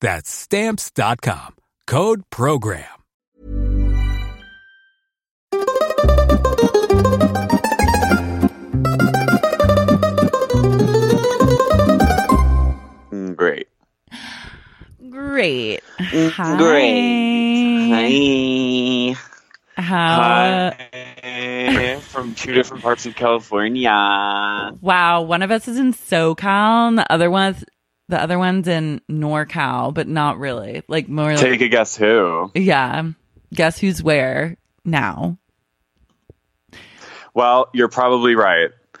That's stamps.com. Code program. Mm, Great. Great. Mm, Hi. Great. Hi. How? Hi. From two different parts of California. Wow. One of us is in SoCal, and the other one, the other one's in NorCal, but not really. Like more. Like, Take a guess who? yeah. Guess who's where now? Well, you're probably right.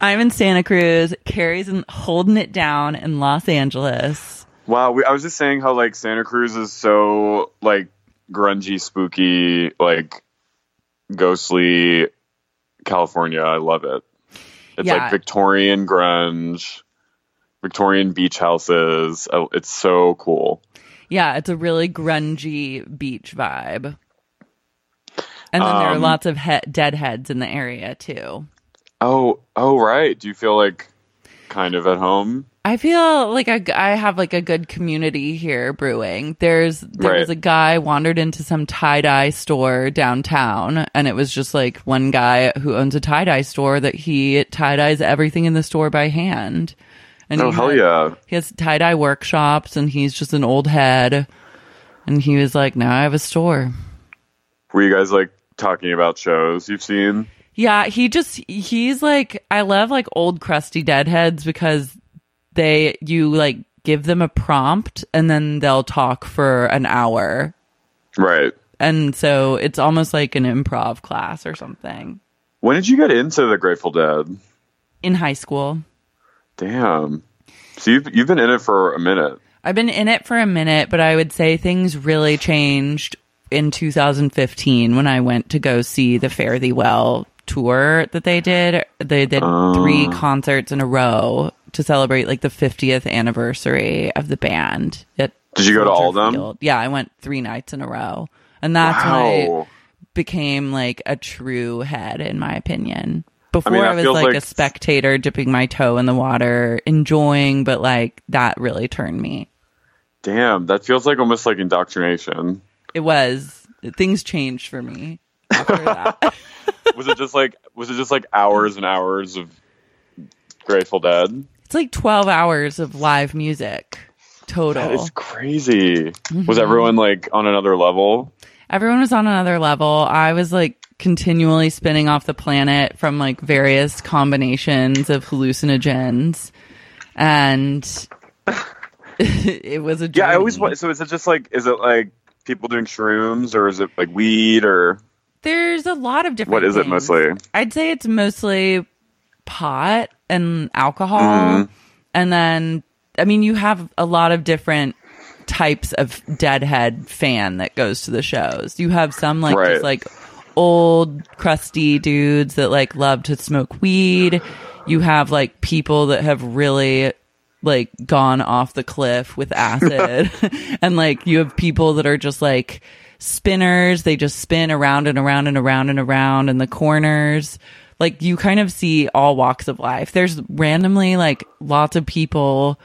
I'm in Santa Cruz. Carrie's in, holding it down in Los Angeles. Wow, we, I was just saying how like Santa Cruz is so like grungy, spooky, like ghostly California. I love it. It's Yeah. like Victorian grunge, Victorian beach houses. Oh, It's so cool. Yeah, it's a really grungy beach vibe. And then there are Um, lots of he- deadheads in the area too. Oh, oh, right. Do you feel like kind of at home? I feel like I, I have like a good community here brewing. There's there Right. was a guy wandered into some tie dye store downtown, and it was just like one guy who owns a tie dye store that he tie dyes everything in the store by hand. And Oh, he hell had- yeah. He has tie dye workshops, and he's just an old head. And he was like, "Now I have a store." Were you guys like talking about shows you've seen? Yeah, he just he's like I love like old crusty deadheads because they you like give them a prompt and then they'll talk for an hour. Right. And so it's almost like an improv class or something When did you get into the Grateful Dead? in high school. Damn. So you've you've been in it for a minute. I've been in it for a minute, but I would say things really changed in 2015 when I went to go see the Fare Thee Well tour that they did. They did three oh. concerts in a row to celebrate like the 50th anniversary of the band. At Did you go to all of them? Yeah, I went three nights in a row. And that's when I became like a true head, in my opinion. Before mean, I, was like, like- a spectator dipping my toe in the water, enjoying, but like that really turned me. Damn, that feels like almost like indoctrination. It was things changed for me. after that. Was it just like was it just like hours and hours of Grateful Dead? it's like 12 hours of live music total. That is crazy. Mm-hmm. Was everyone like on another level? Everyone was on another level. I was like continually spinning off the planet from like various combinations of hallucinogens. And it was a Yeah, I always So is it just like is it like people doing shrooms or is it like weed or There's a lot of different what is it mostly? I'd say it's mostly pot and alcohol. Mm-hmm. And then, I mean, you have a lot of different types of Deadhead fan that goes to the shows. You have some like Right. just like old crusty dudes that like love to smoke weed. You have like people that have really like gone off the cliff with acid and like you have people that are just like spinners they just spin around and around and around and around in the corners like you kind of see all walks of life there's randomly like lots of people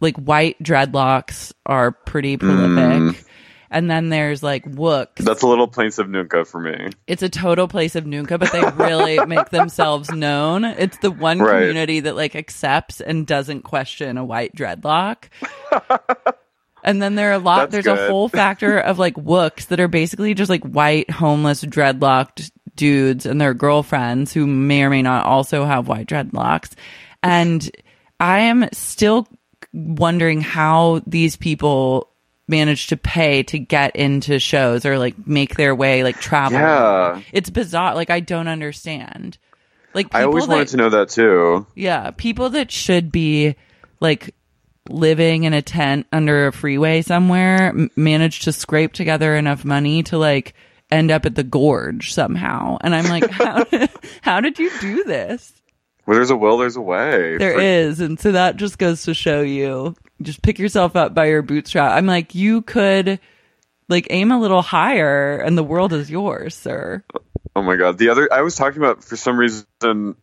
like white dreadlocks are pretty prolific hmm. and then there's like wooks That's a little place of Nunca for me. it's a total place of Nunca, but they really make themselves known. It's the one Right. community that like accepts and doesn't question a white dreadlock. and then there are a lot, That's there's a whole factor of like wooks that are basically just like white, homeless, dreadlocked dudes and their girlfriends who may or may not also have white dreadlocks. And I am still wondering how these people manage to pay to get into shows or like make their way like travel. Yeah. It's bizarre. Like I don't understand. Like I always people wanted to know that too. yeah, people that should be like living in a tent under a freeway somewhere m- manage to scrape together enough money to like end up at the gorge somehow. And I'm like, how, how did you do this? Where there's a will, there's a way. There For- is, and so that just goes to show you just pick yourself up by your bootstrap. I'm like, you could like aim a little higher and the world is yours, sir. Oh my god. The other I was talking about for some reason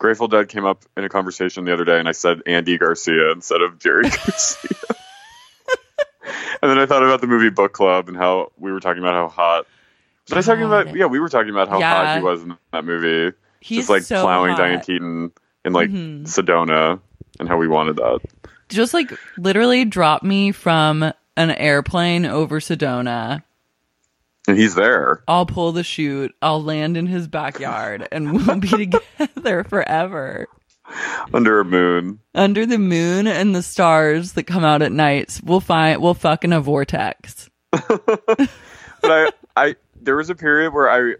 Grateful Dead came up in a conversation the other day and I said Andy Garcia instead of Jerry Garcia. and then I thought about the movie Book Club and how we were talking about how hot was I talking about yeah, we were talking about how hot he was in that movie. He's just like so plowing hot. Mm-hmm. Diane Keaton in like Sedona and how we wanted that. Just like literally drop me from an airplane over Sedona. And he's there. I'll pull the chute. I'll land in his backyard and we'll be together forever. Under a moon. Under the moon and the stars that come out at nights, we'll find we'll fuck in a vortex. But I I there was a period where I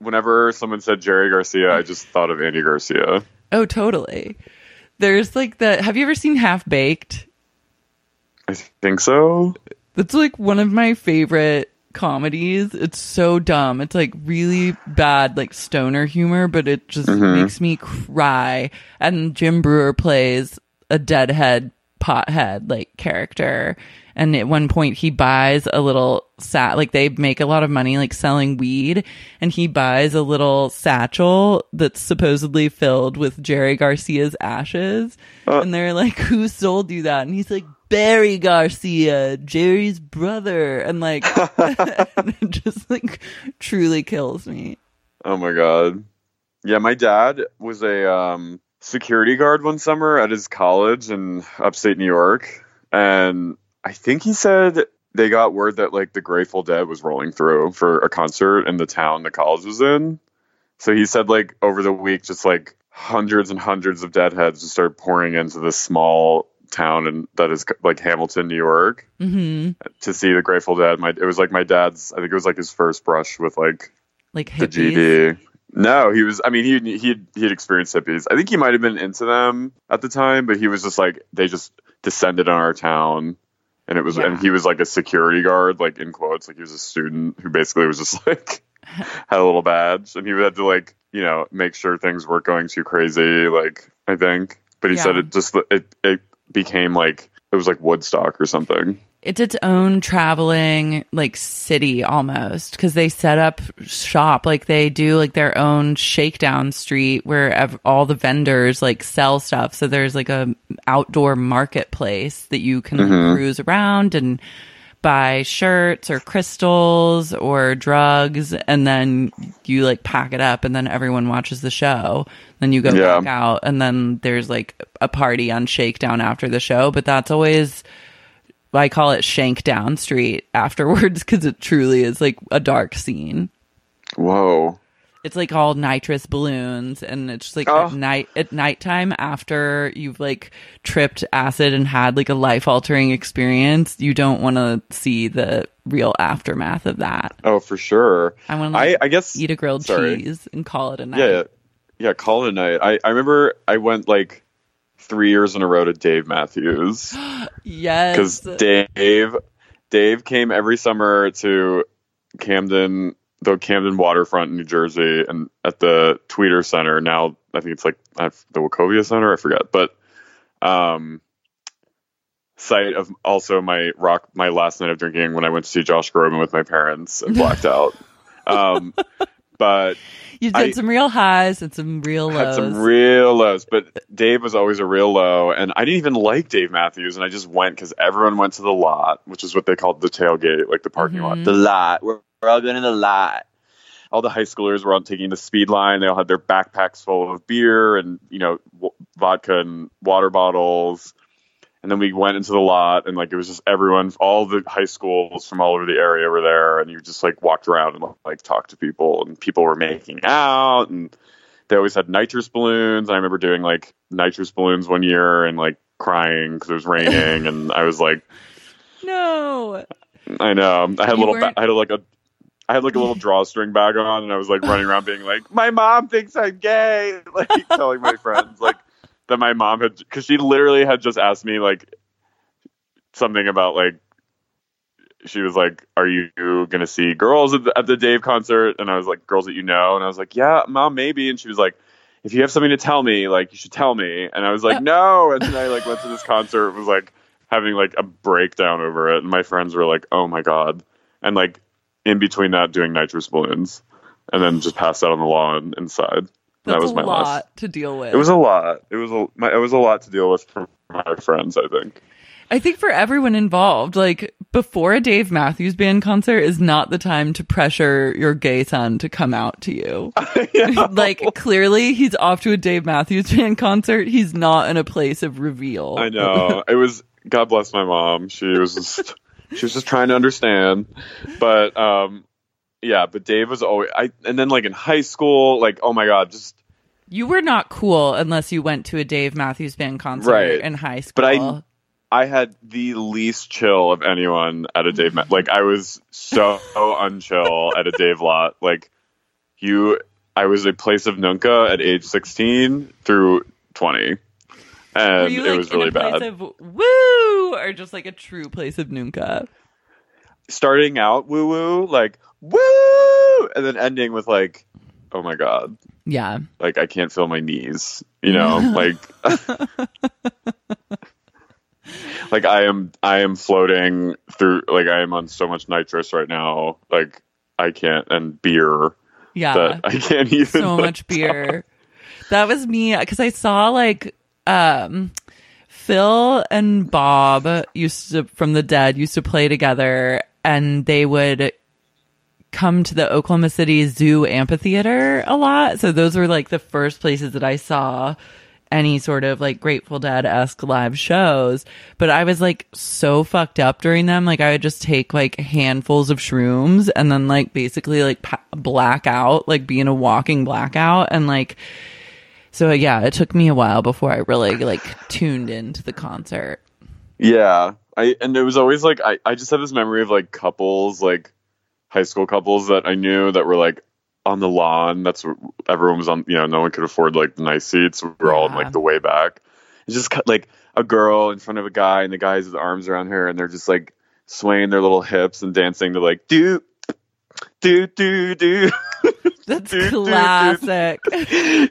whenever someone said Jerry Garcia, I just thought of Andy Garcia. Oh, totally. There's like the. Have you ever seen Half Baked? I think so. That's like one of my favorite comedies. It's so dumb. It's like really bad, like stoner humor, but it just mm-hmm. makes me cry. And Jim Breuer plays a deadhead pothead like character. And at one point he buys a little sat like they make a lot of money like selling weed and he buys a little satchel that's supposedly filled with Jerry Garcia's ashes. Uh. and they're like, Who sold you that? And he's like, Barry Garcia, Jerry's brother. And like and it just like truly kills me. Oh my god. Yeah, my dad was a um, security guard one summer at his college in upstate New York, and I think he said they got word that like the Grateful Dead was rolling through for a concert in the town the college was in. So he said like over the week, just like hundreds and hundreds of deadheads just started pouring into this small town and that is like Hamilton, New York, hmm to see the Grateful Dead. My it was like my dad's. I think it was like his first brush with like Like the hippies. GD. No, he was. I mean, he he he had experienced hippies. I think he might have been into them at the time, but he was just like they just descended on our town, and it was and he was like a security guard, like in quotes, like he was a student who basically was just like had a little badge, and he had to like you know make sure things weren't going too crazy. Like I think, but he said it just it it became like it was like Woodstock or something. it's its own traveling like city almost because they set up shop like they do like their own shakedown street where ev- all the vendors like sell stuff so there's like a outdoor marketplace that you can like, cruise around and buy shirts or crystals or drugs and then you like pack it up and then everyone watches the show then you go Yeah. back out and then there's like a party on shakedown after the show but that's always i call it shankdown street afterwards because it truly is like a dark scene Whoa. It's like all nitrous balloons and it's just like Oh. at night at nighttime after you've like tripped acid and had like a life altering experience you don't want to see the real aftermath of that Oh, for sure. i want to I, like, guess eat a grilled sorry. cheese and call it a night Yeah, yeah, yeah. Call it a night. I, I remember I went like three years in a row to Dave Matthews yes because Dave Dave came every summer to Camden, the Camden waterfront in New Jersey, and at the Tweeter Center. Now I think it's like the Wachovia Center. I forget, but um, site of also my rock my last night of drinking when I went to see Josh Groban with my parents and blacked out. Um, but you did I- some real highs and some real had lows some real lows, but Dave was always a real low, and I didn't even like Dave Matthews, and I just went because everyone went to the lot, which is what they called the tailgate, like the parking lot, the lot. We're, we're all going to the lot. All the high schoolers were on taking the speed line. They all had their backpacks full of beer and you know w- vodka and water bottles. And then we went into the lot, and like it was just everyone, all the high schools from all over the area were there, and you just like walked around and like talked to people, and people were making out, and they always had nitrous balloons. I remember doing like nitrous balloons one year and like crying because it was raining, and I was like, no I know, I had a You little, ba- I had like a, I had like a little drawstring bag on, and I was like running around being like, my mom thinks I'm gay, like telling my friends like that my mom had because she literally had just asked me like something about like she was like, "Are you gonna see girls at the, at the Dave concert?" And I was like, "Girls that you know," and I was like, "Yeah, mom, maybe." And she was like, "If you have something to tell me, like you should tell me." And I was like, "No." And then I like went to this concert, was like having like a breakdown over it, and my friends were like, "Oh my god!" And like in between that, doing nitrous balloons, and then just passed out on the lawn inside. that that's was a my lot last. to deal with It was a lot. It was a my, it was a lot to deal with for my friends. I think. I think for everyone involved, like before a Dave Matthews Band concert is not the time to pressure your gay son to come out to you. like clearly he's off to a Dave Matthews Band concert. He's not in a place of reveal. I know. it was God bless my mom. She was just she was just trying to understand. But um yeah, but Dave was always I and then like in high school, like oh my god, just You were not cool unless you went to a Dave Matthews Band concert Right. in high school. But I- I had the least chill of anyone at a Dave Ma- like I was so unchill at a Dave lot. Like you I was a place of Nunca at age 16 through 20. were And you it like was in really bad. of woo or just like a true place of Nunca? starting out woo woo, like woo, and then ending with like, oh my god, Yeah. like I can't feel my knees, you know, like, like I am, I am floating through, like I am on so much nitrous right now, like I can't, and beer Yeah. I can't even. so much beer. That was me because I saw like um Phil and Bob used to from the dead used to play together and they would come to the Oklahoma City Zoo amphitheater a lot. So those were like the first places that I saw any sort of like Grateful Dead esque live shows. But I was like so fucked up during them. Like I would just take like handfuls of shrooms and then like basically like pa- black out, like be in a walking blackout. And like, so yeah, it took me a while before I really like tuned into the concert. Yeah, I and it was always like I I just have this memory of like couples like high school couples that I knew that were like on the lawn. That's where everyone was on. You know, no one could afford like the nice seats. We were all in like the way back. It's just like a girl in front of a guy, and the guy's his arms around her, and they're just like swaying their little hips and dancing to like do do do do. That's Dude, dude, dude. classic.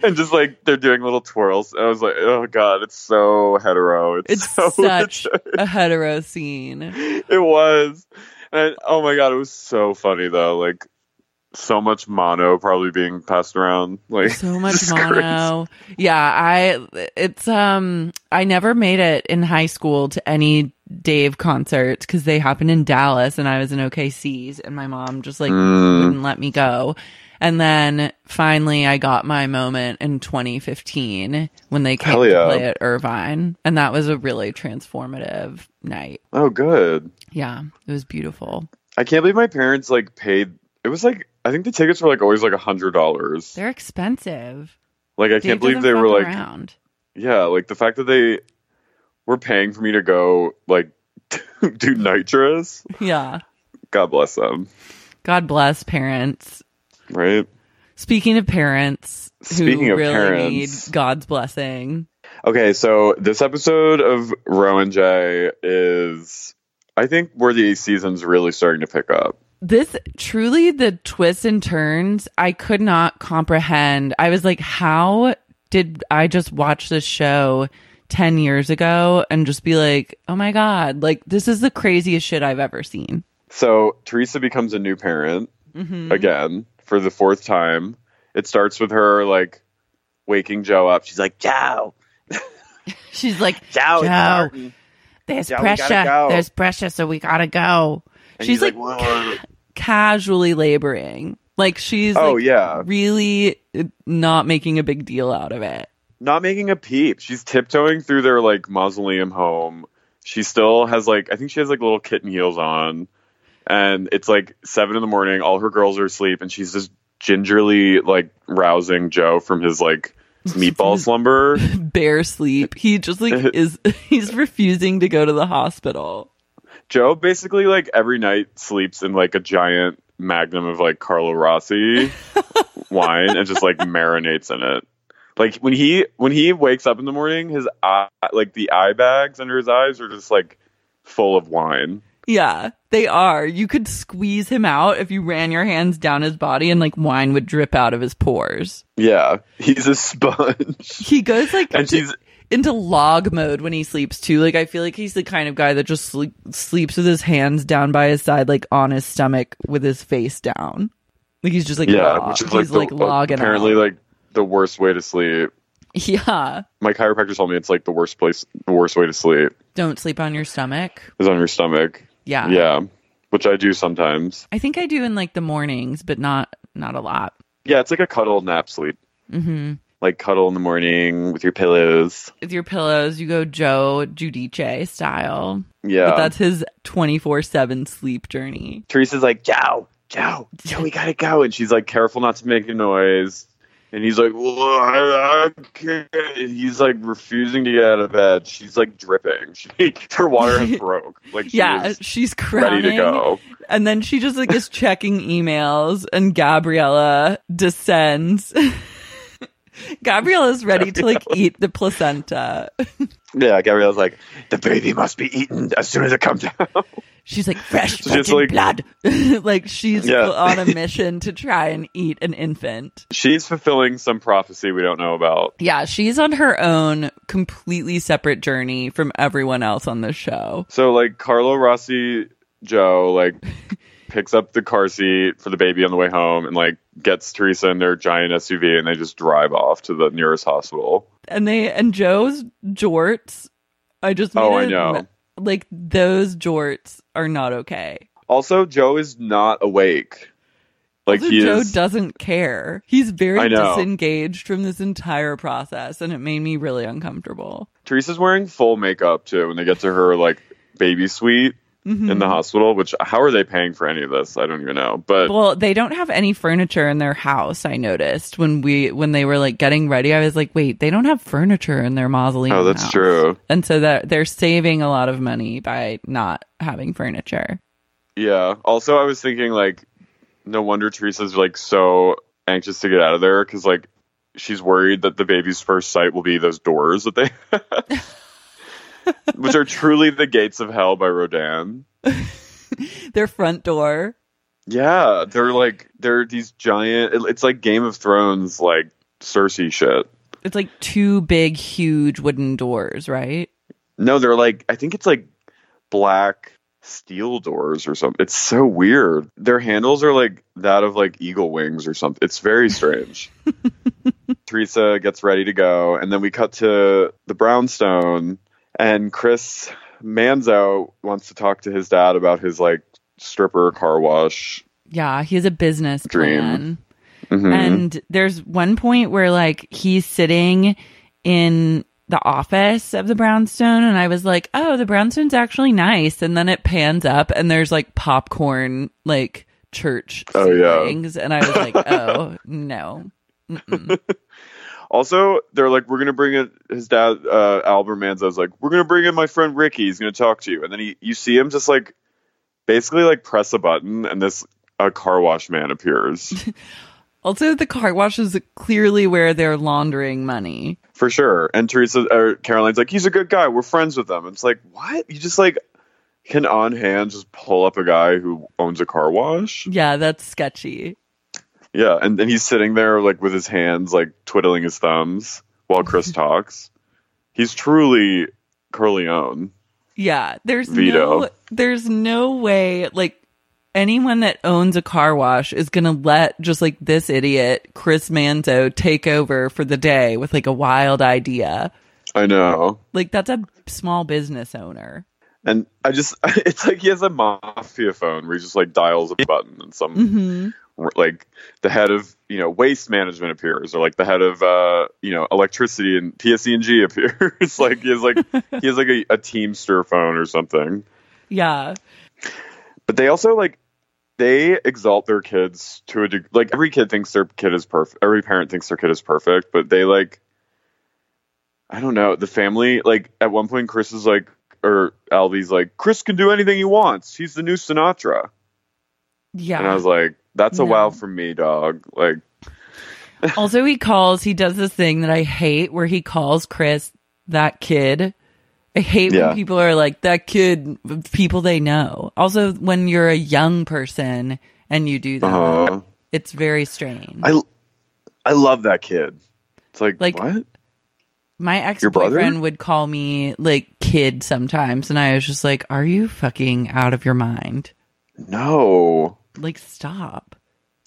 and just like they're doing little twirls. And I was like, oh god, it's so hetero. It's, It's so such a hetero scene. it was and oh my god it was so funny though like so much mono probably being passed around. Like so much crazy. mono. Yeah, I it's um I never made it in high school to any Dave concerts because they happened in Dallas and I was in OKC's and my mom just like Mm. wouldn't let me go. And then finally I got my moment in 2015 when they came Hell to play at Irvine and that was a really transformative night. Oh, good. Yeah, it was beautiful. I can't believe my parents like paid. It was like I think the tickets were like always like a hundred dollars. They're expensive. Like I Dave can't believe they were like around. yeah, like the fact that they were paying for me to go like do nitrous. Yeah. God bless them. God bless parents. Right. Speaking of parents Speaking who of really parents. need God's blessing. Okay, so this episode of RHONJ is I think where the season's really starting to pick up. This truly the twists and turns I could not comprehend. I was like, how did I just watch this show 10 years ago and just be like, oh my God, like this is the craziest shit I've ever seen. So Teresa becomes a new parent mm-hmm. again for the fourth time. It starts with her like waking Joe up. She's like, Joe, She's like, Joe, Joe, there's Joe, pressure. go. There's pressure, so we gotta go. And She's he's like, "Whoa." casually laboring. Like she's Oh, like, yeah. really not making a big deal out of it. not making a peep. She's tiptoeing through their like mausoleum home. She still has like I think she has like little kitten heels on, and it's like seven in the morning. All her girls are asleep, and she's just gingerly like rousing Joe from his like meatball slumber. Bear sleep. He just like is he's refusing to go to the hospital. Joe basically like every night sleeps in like a giant magnum of like Carlo Rossi wine and just like marinates in it. Like when he when he wakes up in the morning, his eye like the eye bags under his eyes are just like full of wine. Yeah, they are. You could squeeze him out if you ran your hands down his body and like wine would drip out of his pores. Yeah, he's a sponge. He goes like And she's into log mode when he sleeps too. Like I feel like he's the kind of guy that just sleep, sleeps with his hands down by his side, like on his stomach with his face down. Like he's just like yeah, log- which is like, he's the, like logging apparently out. like the worst way to sleep. yeah. My chiropractor told me it's like the worst place, the worst way to sleep Don't sleep on your stomach. is on your stomach. Yeah. Yeah, which I do sometimes. I think I do in like the mornings, but not not a lot. Yeah, it's like a cuddle nap sleep. Mm-hmm. Like cuddle in the morning with your pillows. With your pillows, you go Joe Giudice style. Yeah. But that's his twenty four seven sleep journey. Teresa's like, Joe, Joe, Joe, we gotta go. And she's like, careful not to make a noise. And he's like, well, I, I can't. He's like refusing to get out of bed. She's like dripping. She, her water has broke. Like, she yeah, she's ready crying. to go. And then she just like is checking emails and Gabriella descends. Gabriella's ready to like eat the placenta. Yeah, Gabriella's like, the baby must be eaten as soon as it comes out. She's like fresh she's like- blood. like she's Yeah. on a mission to try and eat an infant. She's fulfilling some prophecy we don't know about. Yeah, she's on her own completely separate journey from everyone else on the show. So like Carlo Rossi Joe like picks up the car seat for the baby on the way home and like gets Teresa in their giant SUV and they just drive off to the nearest hospital. And they and Joe's jorts I just made Oh, I know. Like those jorts are not okay. Also, Joe is not awake. Like Also, he Joe is doesn't care. He's very disengaged from this entire process, and it made me really uncomfortable. Teresa's wearing full makeup too when they get to her like baby suite Mm-hmm. in the hospital, which how are they paying for any of this? I don't even know. But Well, they don't have any furniture in their house. I noticed when we when they were like getting ready. I was like, wait, they don't have furniture in their mausoleum. Oh, that's house. true. And so that they're saving a lot of money by not having furniture. Yeah. Also, I was thinking like, no wonder Teresa's like so anxious to get out of there because like she's worried that the baby's first sight will be those doors that they, which are truly the gates of hell by Rodin. Their front door. Yeah, they're like they're these giant. It's like Game of Thrones, like Cersei shit. It's like two big, huge wooden doors, right? No, they're like I think it's like black steel doors or something. It's so weird. Their handles are like that of like eagle wings or something. It's very strange. Teresa gets ready to go, and then we cut to the brownstone, and Chris Manzo wants to talk to his dad about his like stripper car wash. Yeah, he has a business Dream. Mhm. And there's one point where like he's sitting in the office of the brownstone and I was like, "Oh, the brownstone's actually nice." And then it pans up and there's like popcorn like church Oh, yeah. and I was like, "Oh, no." Also, they're like, we're gonna bring in his dad, uh, Albert Manzo's like, we're gonna bring in my friend Ricky. He's gonna talk to you, and then he, you see him just like, basically like press a button, and this a car wash man appears Also, the car wash is clearly where they're laundering money. for sure. And Teresa or Caroline's like, he's a good guy. We're friends with him. It's like, what? You just like can on hand just pull up a guy who owns a car wash? Yeah, that's sketchy. Yeah, and then he's sitting there like with his hands like twiddling his thumbs while Chris talks. He's truly Corleone. Yeah, there's Vito. no there's no way like anyone that owns a car wash is going to let just like this idiot Chris Manzo take over for the day with like a wild idea. I know. Like that's a small business owner. And I just, it's like he has a mafia phone where he just like dials a button and some, Mhm. like the head of, you know, waste management appears or like the head of, uh, you know, electricity and PSE&G appears. like he has like, he has like a, a Teamster phone or something. Yeah. But they also like, they exalt their kids to a degree. Like every kid thinks their kid is perfect. Every parent thinks their kid is perfect, but they like, I don't know. The family, like at one point, Chris is like, or Albie's like, Chris can do anything he wants. He's the new Sinatra. Yeah. And I was like, that's a No. wow for me, dog. Like, also he calls he does this thing that I hate where he calls Chris that kid. I hate Yeah. when people are like that kid people they know. Also when you're a young person and you do that. uh, It's very strange. I, I love that kid. It's like, Like- what? My ex boyfriend would call me like kid sometimes, and I was just like, "Are you fucking out of your mind? No, Like, stop."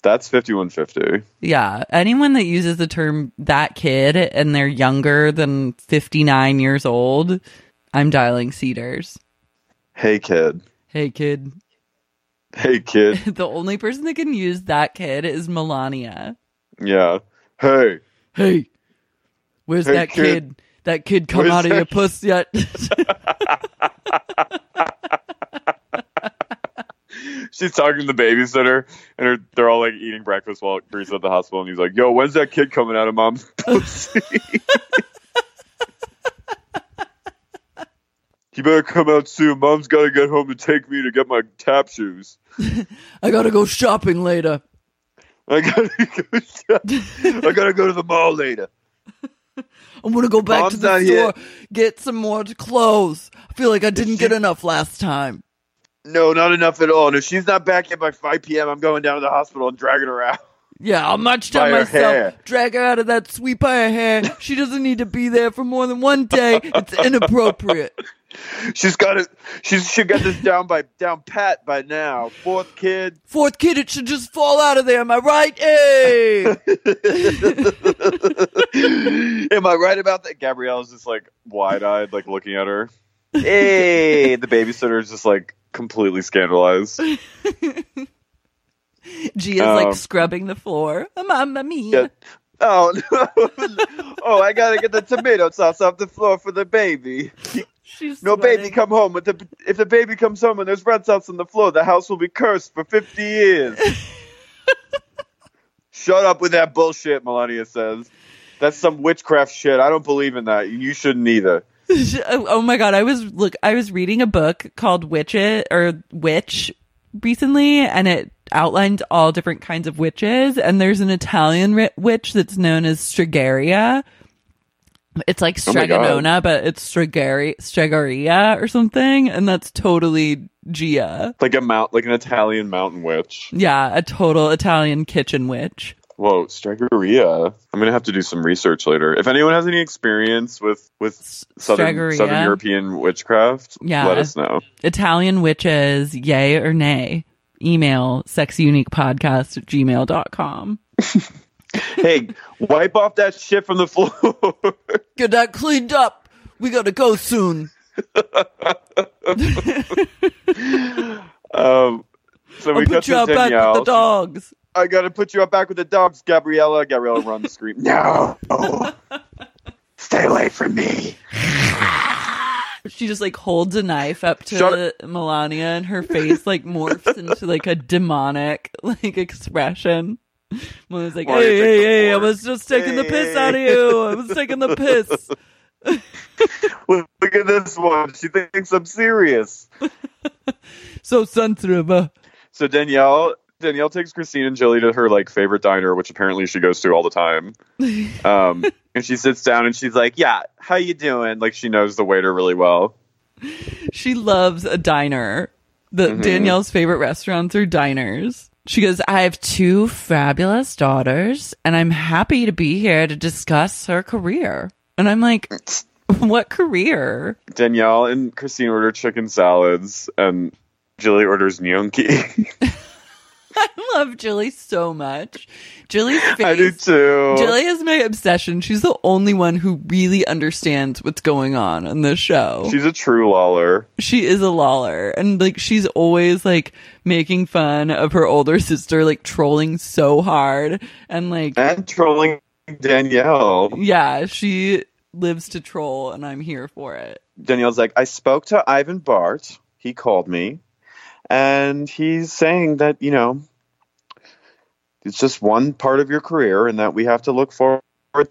that's 5150. Yeah, anyone that uses the term "that kid" and they're younger than fifty nine years old, I'm dialing Cedars. Hey, kid. Hey, kid. Hey, kid. the only person that can use that kid is Melania. yeah. Hey. Hey, where's Hey, that kid. kid? That kid come Where's out of your puss yet? She's talking to the babysitter, and her, they're all like eating breakfast while Grease's at the hospital, and he's like, "Yo, when's that kid coming out of mom's pussy?" you better come out soon. Mom's got to get home to take me to get my tap shoes. I gotta go shopping later. I gotta go. shop- I gotta go to the mall later. I'm gonna go back Mom's to the store, here. get some more clothes. I feel like I didn't get enough last time. No, not enough at all. And if she's not back yet by 5 p.m., I'm going down to the hospital and dragging her out. Yeah, I'll march down myself, hair. drag her out of that sweet by her hair. She doesn't need to be there for more than one day. It's inappropriate. She's got it. She should get this down by down pat by now. Fourth kid. Fourth kid, it should just fall out of there. Am I right? Hey! Am I right about that? Gabrielle's just like wide eyed, like looking at her. Hey, the babysitter is just like completely scandalized. Gia's Um, like scrubbing the floor. Mamma mia. Yeah. Oh no! oh, I gotta get the tomato sauce off the floor for the baby. She's No baby, come home. With the, if the baby comes home and there's red sauce on the floor, the house will be cursed for fifty years. Shut up with that bullshit, Melania says. That's some witchcraft shit. I don't believe in that. You shouldn't either. oh oh my god, I was look I was reading a book called Witch It or Witch recently and it outlined all different kinds of witches and there's an Italian witch that's known as Stregaria. It's like Oh my but it's Stregari Stregaria or something and that's totally Gia. Like a mount, like an Italian mountain witch. Yeah, a total Italian kitchen witch. Whoa, Stregoria. I'm gonna have to do some research later. If anyone has any experience with with southern Stregoria? southern European witchcraft, Yeah. let us know. Italian witches, yay or nay? Email sexyuniquepodcast at gmail.com. hey, wipe off that shit from the floor. Get that cleaned up. We gotta go soon. um, so we I'll got put you to out back with the dogs. I gotta put you out back with the dogs, Gabriella. Gabriella runs the scream. No, stay away from me. She just like holds a knife up to Shut Melania and her face like morphs into like a demonic like expression. Melania's like, Why do hey, hey, hey, I was just taking the piss out of you. I was taking the piss. Look at this one. She thinks I'm serious. So sensitive. Uh. So Danielle Danielle takes Christine and Jilly to her like favorite diner, which apparently she goes to all the time. Um, and she sits down and she's like, "Yeah, how you doing?" Like she knows the waiter really well. She loves a diner. The Mm-hmm. Danielle's favorite restaurants are diners. She goes, I have two fabulous daughters, and I'm happy to be here to discuss her career. And I'm like, what career? Danielle and Christine order chicken salads, and Jilly orders gnocchi. I love Jilly so much. Jilly's face. I do too. Jilly is my obsession. She's the only one who really understands what's going on in this show. She's a true lawler. she is a lawler and like she's always like making fun of her older sister like trolling so hard and like And trolling Danielle. yeah she lives to troll and i'm here for it Danielle's like, I spoke to Ivan Bart. He called me. And he's saying that, you know, it's just one part of your career and that we have to look forward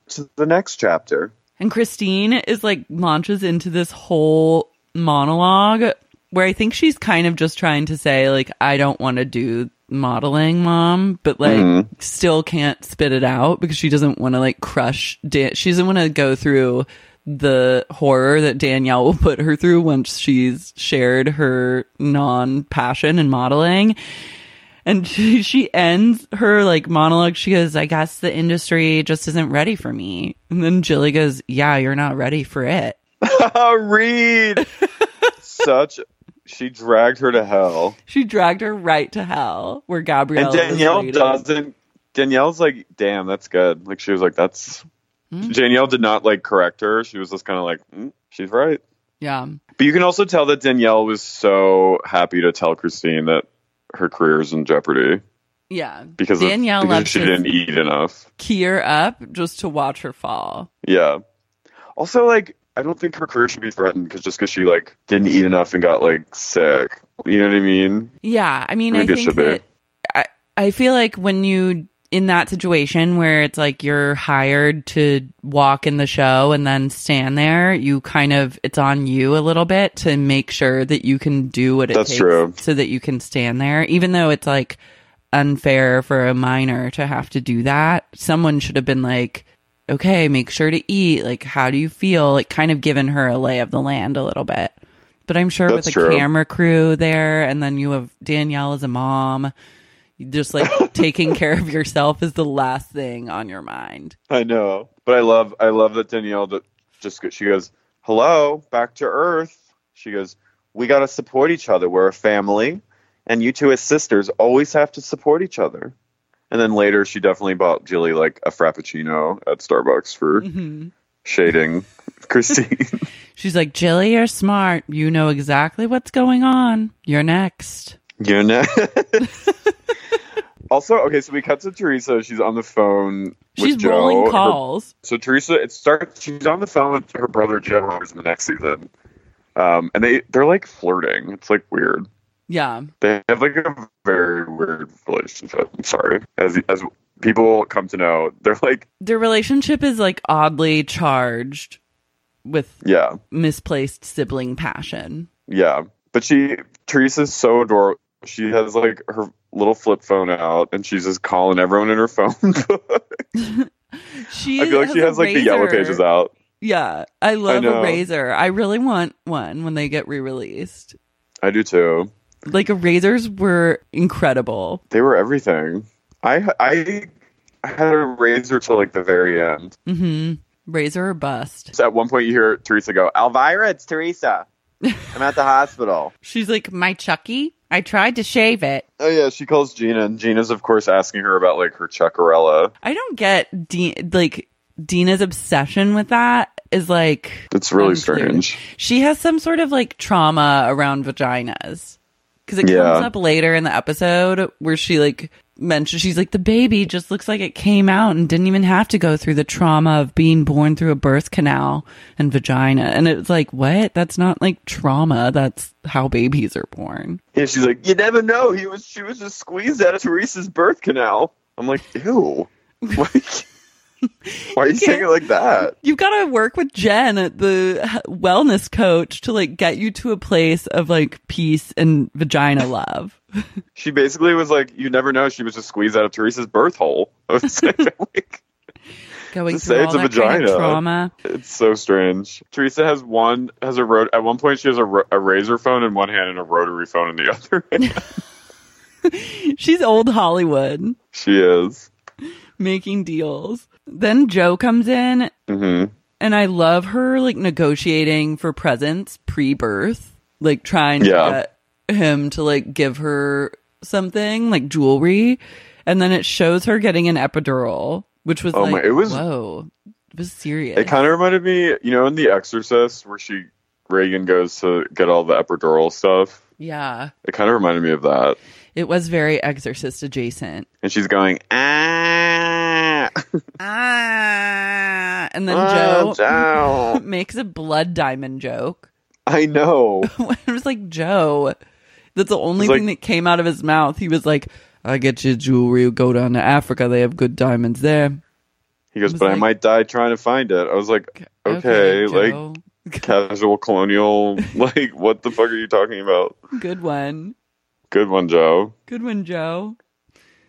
to the next chapter. and christine is like launches into this whole monologue where i think she's kind of just trying to say like i don't want to do modeling mom but like mm-hmm. still can't spit it out because she doesn't want to like crush Dan- she doesn't want to go through the horror that Danielle will put her through once she's shared her non-passion in modeling and she, she ends her like monologue she goes i guess the industry just isn't ready for me and then jilly goes yeah you're not ready for it Reed! Such. She dragged her to hell. she dragged her right to hell where gabrielle and Danielle doesn't. Danielle's like, damn, that's good. Like, she was like, that's. Hmm? Danielle did not like correct her. She was just kind of like, mm, she's right. yeah But you can also tell that Danielle was so happy to tell Christine that her career is in jeopardy yeah because of- danielle because loves she didn't eat enough. key her up just to watch her fall Yeah. Also, like, I don't think her career should be threatened because just because she like didn't eat enough and got like sick. You know what I mean? Yeah, I mean, I I think it think should be. that I, I feel like when you in that situation where it's like you're hired to walk in the show and then stand there, you kind of it's on you a little bit to make sure that you can do what it That's takes true. so that you can stand there, even though it's like unfair for a minor to have to do that. Someone should have been like. Okay, make sure to eat. Like, how do you feel? Like, kind of giving her a lay of the land a little bit. But I'm sure That's with a true. camera crew there, and then you have Danielle as a mom, just like taking care of yourself is the last thing on your mind. I know, but I love I love that Danielle that just she goes, "Hello, back to Earth." She goes, "We got to support each other. We're a family, and you two as sisters always have to support each other." And then later, she definitely bought Jilly like a frappuccino at Starbucks for mm-hmm. shading Christine. She's like, Jilly, you're smart. You know exactly what's going on. You're next. you know. Also, okay, so we cut to Teresa. She's on the phone. With She's Joe. rolling Her- calls. So Teresa, it starts. She's on the phone with her brother Joe who's in the next season, um, and they they're like flirting. It's like weird. Yeah. They have like a very weird relationship. I'm sorry, as as people come to know, they're like Their relationship is like oddly charged with yeah, misplaced sibling passion. yeah. But she Teresa's so adorable. She has like her little flip phone out, and she's just calling everyone in her phone. She I feel like she has like the yellow pages out. Yeah. I love know. a razor. I really want one when they get re released. I do too. Like razors were incredible. They were everything. I I had a razor till like the very end. Mm-hmm. Razor or bust. So at one point, you hear Teresa go, "Elvira, it's Teresa. I'm at the hospital." She's like, my Chucky. I tried to shave it. Oh yeah, she calls Gina, and Gina's of course asking her about like her chuckarella. I don't get De- like Dina's obsession with that is like It's really unclear. strange. She has some sort of like trauma around vaginas because it Yeah. comes up later in the episode where she like mentions she's like the baby just looks like it came out and didn't even have to go through the trauma of being born through a birth canal and vagina and it's like what that's not like trauma that's how babies are born Yeah, she's like, "You never know. He was she was just squeezed out of Teresa's birth canal." I'm like, "Ew." Like, why are you saying it like that? You've got to work with Jen, the wellness coach, to like get you to a place of like peace and vagina love. She basically was like, "You never know." She was just squeezed out of Teresa's birth hole. Like, Going through say it's a that kind of vagina. trauma. It's so strange. Teresa has one has a road. at one point she has a, ro- a razor phone in one hand and a rotary phone in the other. She's old Hollywood she is. making deals. Then Joe comes in, hmm and I love her like negotiating for presents pre-birth, like trying Yeah. to get him to like give her something like jewelry, and then it shows her getting an epidural, which was Oh like, my- it was- whoa, it was serious. It kind of reminded me, you know, in The Exorcist where she Regan goes to get all the epidural stuff. yeah, It kind of reminded me of that. it was very Exorcist adjacent. And she's going ah, Ah, and then ah, Joe Joe. makes a blood diamond joke. I know. it was like Joe. That's the only It's like- thing that came out of his mouth. He was like, "I get you jewelry. Go down to Africa. They have good diamonds there." He goes, but I might die trying to find it. I was like, okay, like casual colonial. like, what the fuck are you talking about? good one, Good one, Joe. good one, Joe.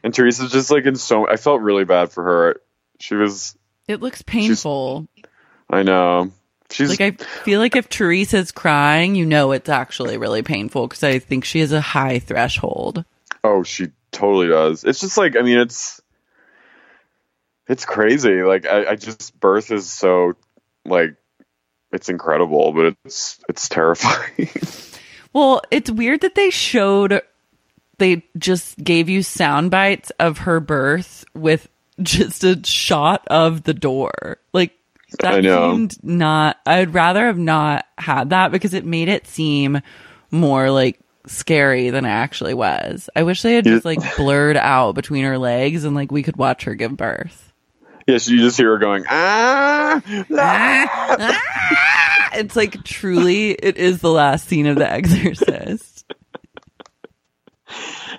And Teresa's just like in so. I felt really bad for her. She was. It looks painful. I know. She's Like I feel like if Teresa's crying, you know it's actually really painful because I think she has a high threshold. Oh, she totally does. It's just like I mean, it's it's crazy. Like I, I just birth is so like it's incredible, but it's it's terrifying. Well, it's weird that they showed they just gave you sound bites of her birth with just a shot of the door. Like that I know. seemed not I'd rather have not had that because it made it seem more like scary than it actually was. I wish they had just like blurred out between her legs and like we could watch her give birth. yes, you just hear her going ah. ah." It's like truly it is the last scene of The Exorcist.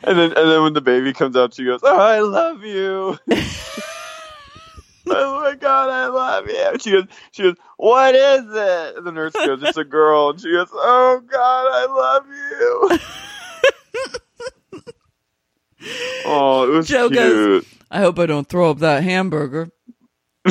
And then and then when the baby comes out, she goes, "Oh, I love you." oh my god, I love you. She goes, she goes, "What is it?" And the nurse goes, "It's a girl." And she goes, "Oh god, I love you." oh, it was Joe cute. goes, I hope I don't throw up that hamburger.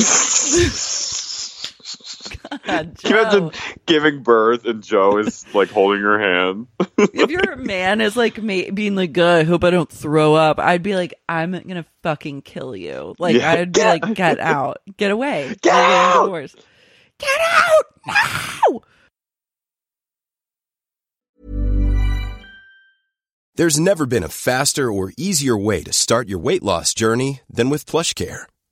God, Can you Joe. imagine giving birth and Joe is like holding her hand? if your man is like ma- being like, "God, I hope I don't throw up," I'd be like, "I'm gonna fucking kill you." Like Yeah. I'd be Get- like, "Get out, get away, Get We're out!" divorced. Get out now!" There's never been a faster or easier way to start your weight loss journey than with PlushCare.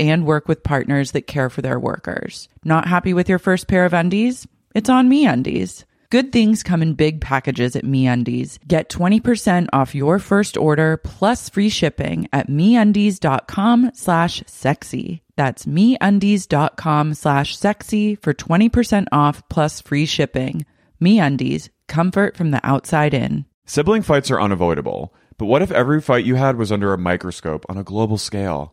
and work with partners that care for their workers. Not happy with your first pair of undies? It's on me undies. Good things come in big packages at MeUndies. Get 20% off your first order plus free shipping at MeUndies.com slash sexy. That's MeUndies.com slash sexy for 20% off plus free shipping. MeUndies, comfort from the outside in. Sibling fights are unavoidable, but what if every fight you had was under a microscope on a global scale?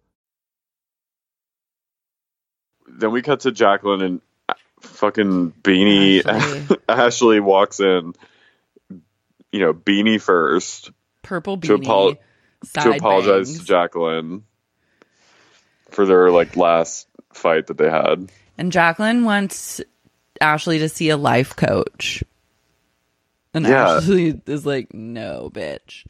Then we cut to Jacqueline and uh, fucking Beanie. Ashley. Ashley walks in, you know, Beanie first Purple beanie. to, apo- to apologize bangs. to Jacqueline for their like last fight that they had. And Jacqueline wants Ashley to see a life coach. And Yeah. Ashley is like, no, bitch.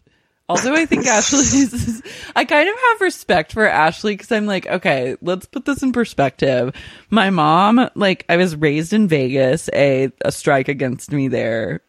Also, I think Ashley's. I kind of have respect for Ashley because I'm like, okay, let's put this in perspective. My mom, like, I was raised in Vegas, a a strike against me there.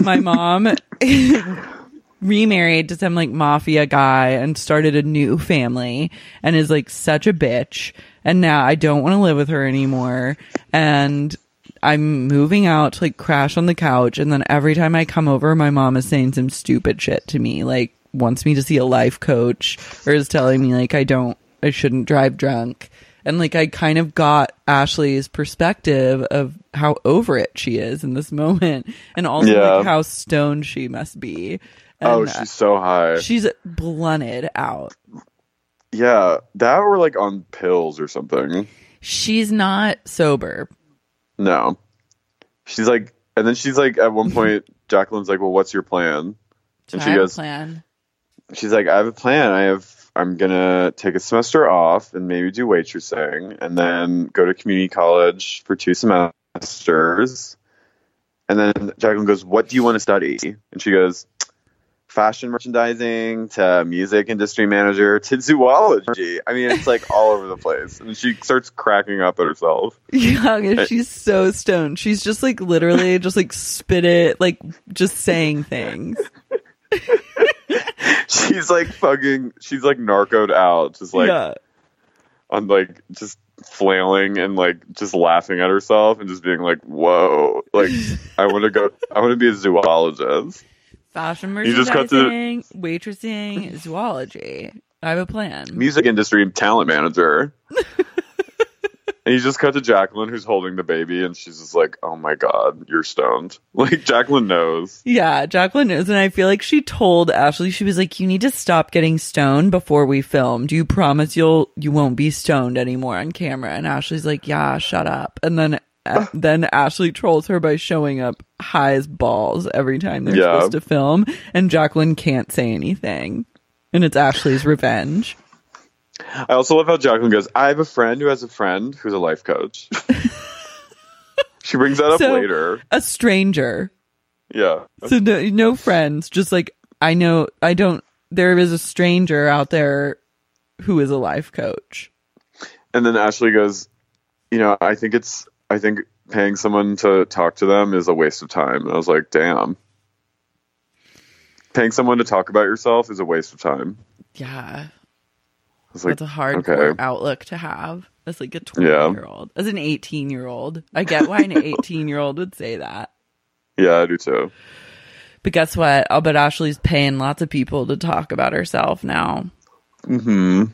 My mom remarried to some like mafia guy and started a new family and is like such a bitch. And now I don't want to live with her anymore. And I'm moving out to like crash on the couch. And then every time I come over, my mom is saying some stupid shit to me, like wants me to see a life coach or is telling me like I don't, I shouldn't drive drunk. And like I kind of got Ashley's perspective of how over it she is in this moment and also Yeah. like how stoned she must be. oh, And, uh, she's so high. she's blunted out. yeah, that or like on pills or something. She's not sober. No, she's like, and then she's like, at one point, Jacqueline's like, "Well, what's your plan?" And I she have a goes, plan. she's like, I have a plan. I have I'm gonna take a semester off and maybe do waitressing and then go to community college for two semesters. And then Jacqueline goes, What do you want to study? And she goes, Fashion merchandising to music industry manager to zoology. I mean, it's like all over the place. And she starts cracking up at herself. Yeah, she's so stoned. She's just like literally just like spit it, like just saying things. she's like fucking, she's like narcoed out, just like yeah. on like just flailing and like just laughing at herself and just being like, "Whoa!" Like I want to go. I want to be a zoologist. Fashion You just cut to- waitressing, zoology. I have a plan. Music industry talent manager. and you just cut to Jacqueline, who's holding the baby, and she's just like, "Oh my god, you're stoned." Like Jacqueline knows. Yeah, Jacqueline knows, and I feel like she told Ashley she was like, "You need to stop getting stoned before we film. Do you promise you'll you won't be stoned anymore on camera?" And Ashley's like, "Yeah, shut up." And then then Ashley trolls her by showing up high as balls every time they're Yeah. supposed to film, and Jacqueline can't say anything, and it's Ashley's revenge. I also love how Jacqueline goes, "I have a friend who has a friend who's a life coach." she brings that up So- later. A stranger. Yeah. So no, no friends, just like I know I don't there is a stranger out there who is a life coach. And then Ashley goes, you know, I think it's, I think paying someone to talk to them is a waste of time. And I was like, damn. Paying someone to talk about yourself is a waste of time. Yeah. I was like, That's a hard okay. outlook to have as like a 20 Yeah. year old. As an 18 year old. I get why an 18 year old would say that. Yeah, I do too. But guess what? I'll bet Ashley's paying lots of people to talk about herself now. hmm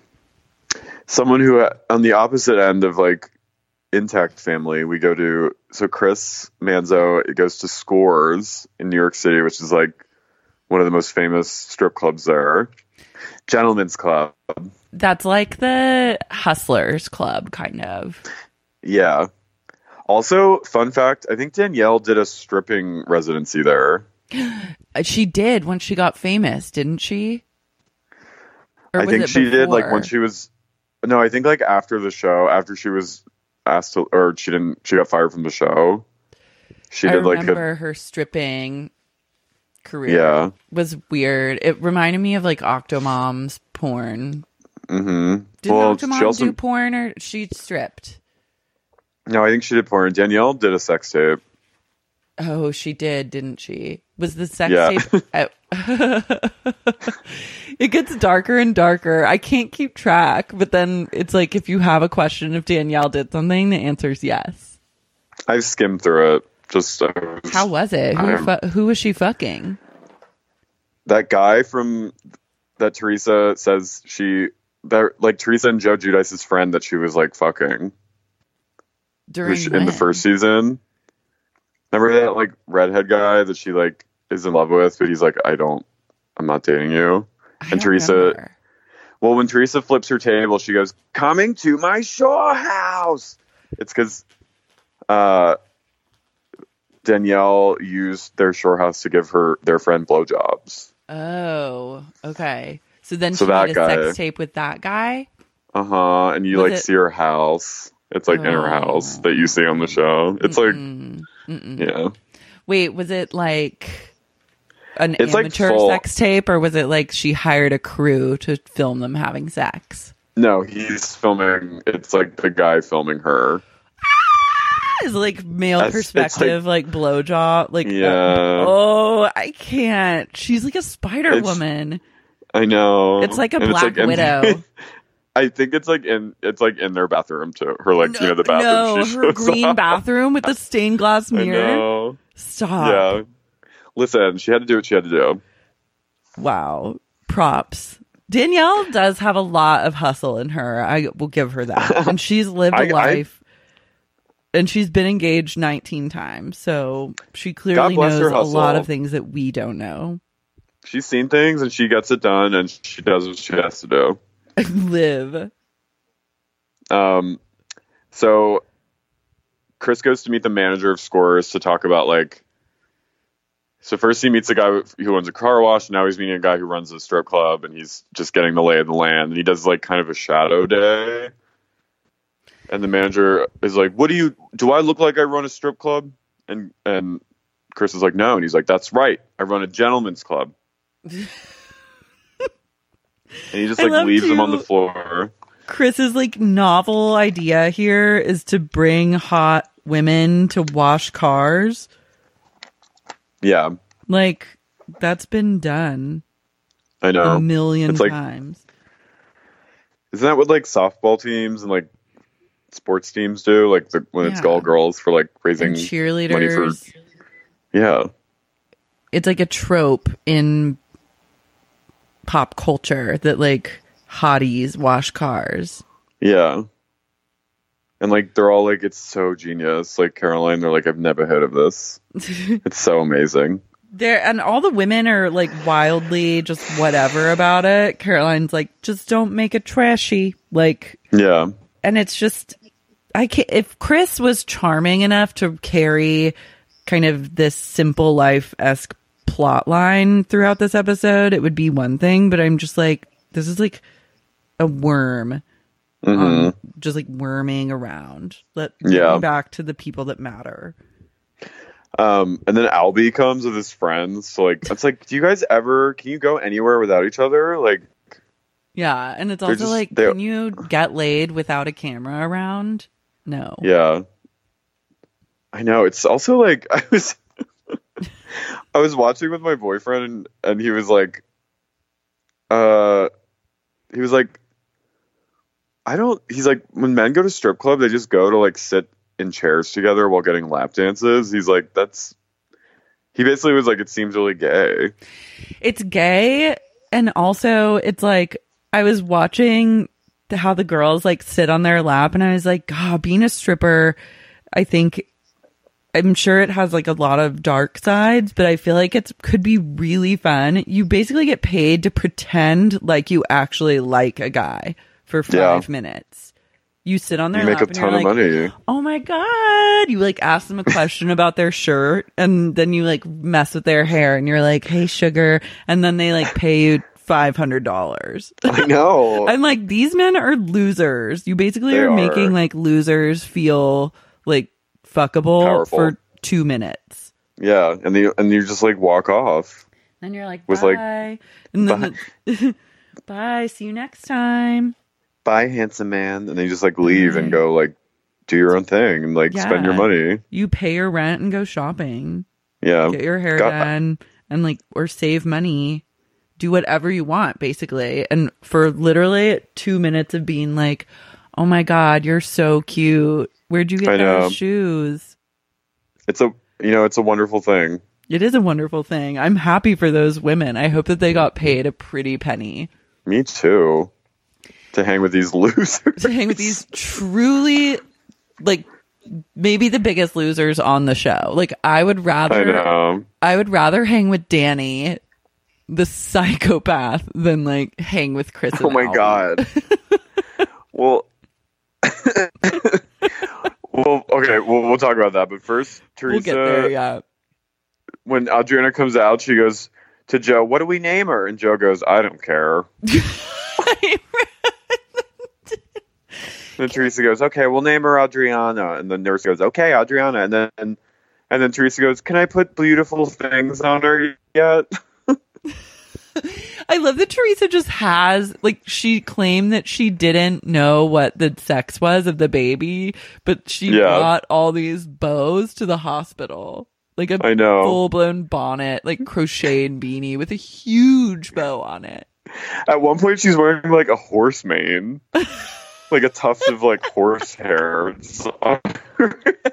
Someone who, on the opposite end of like intact family, we go to, so Chris Manzo it goes to Scores in New York City, which is like one of the most famous strip clubs there. Gentlemen's Club. That's like the Hustlers Club, kind of. Yeah. Also, fun fact, I think Danielle did a stripping residency there. She did when she got famous, didn't she? I think she did like before? when she was No, I think like after the show, after she was asked to or she didn't she got fired from the show. She I did like remember a her stripping career. Yeah. was weird. It reminded me of like Octomom's porn. mhm. Did Well, Octomom she also do porn or she stripped? No, I think she did porn. Danielle did a sex tape. Oh, she did, didn't she? Was the sex Yeah. tape? It gets darker and darker. I can't keep track, but then it's like if you have a question if Danielle did something, the answer is yes. I skimmed through it. Just was- How was it? Who, fu- who was she fucking? that guy from that Teresa says she that like Teresa and Joe Giudice's friend that she was like fucking During in the first season. Remember that like redhead guy that she like is in love with, but he's like, I don't, I'm not dating you. I and Teresa, remember. well, when Teresa flips her table, she goes, "Coming to my shore house." It's because uh, Danielle used their shore house to give her their friend blowjobs. Oh, okay. So then So she that made a guy- sex tape with that guy. Uh huh. And you Was like it- see her house. It's like in her house that you see on the show. It's like, yeah. Wait, was it like an It's, amateur full- sex tape, or was it like she hired a crew to film them having sex? No, he's filming. It's like the guy filming her. Is like male That's- perspective, like, blowjob, like uh, Yeah. oh, I can't. She's like a Spider It's- Woman. I know. It's like a And Black in- Widow. I think it's like in it's like in their bathroom too. Her like you know the bathroom. no, her green off. bathroom with the stained glass I mirror. Stop. Yeah. Listen, she had to do what she had to do. Wow. Props. Danielle does have a lot of hustle in her. I will give her that. And she's lived a I- I- life. and she's been engaged 19 times. So she clearly knows a lot of things that we don't know. She's seen things and she gets it done and she does what she has to do. Live. Um, so Chris goes to meet the manager of Scores to talk about like. So first he meets a guy who owns a car wash. Now he's meeting a guy who runs a strip club, and he's just getting the lay of the land. And he does like kind of a shadow day. and the manager is like, "What do you? Do I look like I run a strip club?" And and Chris is like, "No," and he's like, "That's right. I run a gentleman's club." and he just I like leaves him on the floor. Chris's like novel idea here is to bring hot women to wash cars. Yeah, Like that's been done I know. a million It's like- times. Isn't that what like softball teams and like sports teams do? Like the, when it's Yeah. all girls for like raising And money for cheerleaders. yeah. It's like a trope in pop culture that like hotties wash cars. Yeah. And like they're all like it's so genius. Like Caroline, they're like, I've never heard of this. it's so amazing. There and all the women are like wildly just whatever about it. Caroline's like, just don't make it trashy. Like Yeah. and it's just I can if Chris was charming enough to carry kind of this simple life esque plot line throughout this episode, it would be one thing. But I'm just like, this is like a worm, hmm um, just like worming around. Let Yeah. back to the people that matter. Um, and then Albie comes with his friends. So like it's like, do you guys ever can you go anywhere without each other? Like Yeah, and it's also just- like, can you get laid without a camera around? No. Yeah. I know. It's also like I was I was watching with my boyfriend and, and he was like uh he was like I don't he's like when men go to strip club they just go to like sit in chairs together while getting lap dances. He's like that's he basically was like it seems really gay. It's gay, and also it's like I was watching how the girls like sit on their lap, and I was like, God, being a stripper, I think I'm sure it has like a lot of dark sides, but I feel like it could be really fun. You basically get paid to pretend like you actually like a guy for Yeah. five minutes. You sit on their You make lap a and ton you're of like, money. oh my god you like ask them a question about their shirt and then you like mess with their hair and you're like hey sugar and then they like pay you $500 I know. i'm like these men are losers you basically are. making like losers feel like fuckable Powerful. for two minutes. Yeah, and you and you just like walk off. and you're like Was bye. Like, and then the- bye see you next time. Bye handsome man. And then you just like leave and go like do your own thing and like spend your money. you pay your rent and go shopping. Yeah. get your hair done and like or save money. Do whatever you want basically. And for literally two minutes of being like oh my god you're so cute where'd you I get those um, shoes It's a you know, it's a wonderful thing. it is a wonderful thing i'm happy for those women i hope that they got paid a pretty penny Me too. To hang with these losers. to hang with these truly like maybe the biggest losers on the show like i would I rather know. I would rather hang with Danny, the psychopath, than like hang with Chris. Oh my god. well Well, okay, we'll, we'll talk about that. But first, We'll Teresa, get there. Yeah. when Adriana comes out, she goes to Joe, "What do we name her?" And Joe goes, "I don't care." And Teresa goes, "Okay, we'll name her Adriana." And the nurse goes, "Okay, Adriana." And then and, then Teresa goes, "Can I put beautiful things on her yet?" I love that Teresa just has like she claimed that she didn't know what the sex was of the baby, but she Yeah. brought all these bows to the hospital. Like a I know. full blown bonnet, like crocheted beanie with a huge bow on it. At one point, she's wearing like a horse mane, like a tuft of like horse hair. It's,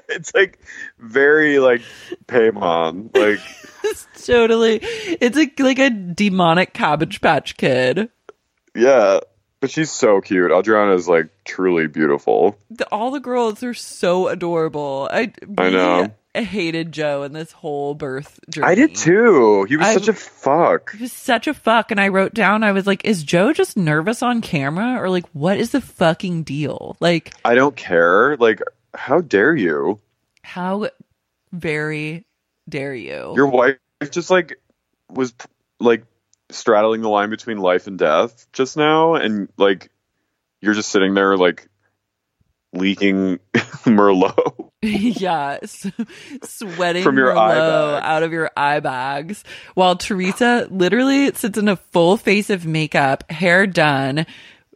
it's like very like Paimon. Like It's totally it's like like a demonic cabbage patch kid. yeah, but she's so cute. Adriana is like truly beautiful. the, all the girls are so adorable. I I know. hated Joe in this whole birth journey. I did too. He was I- such a fuck. He was such a fuck, and I wrote down, I was like, "Is Joe just nervous on camera, or like, what is the fucking deal? Like, I don't care. Like, how dare you? how very dare you? Your wife just like was like straddling the line between life and death just now, and like you're just sitting there like leaking Merlot. yeah, s- sweating From your Merlot out of your eye bags, while Teresa literally sits in a full face of makeup, hair done,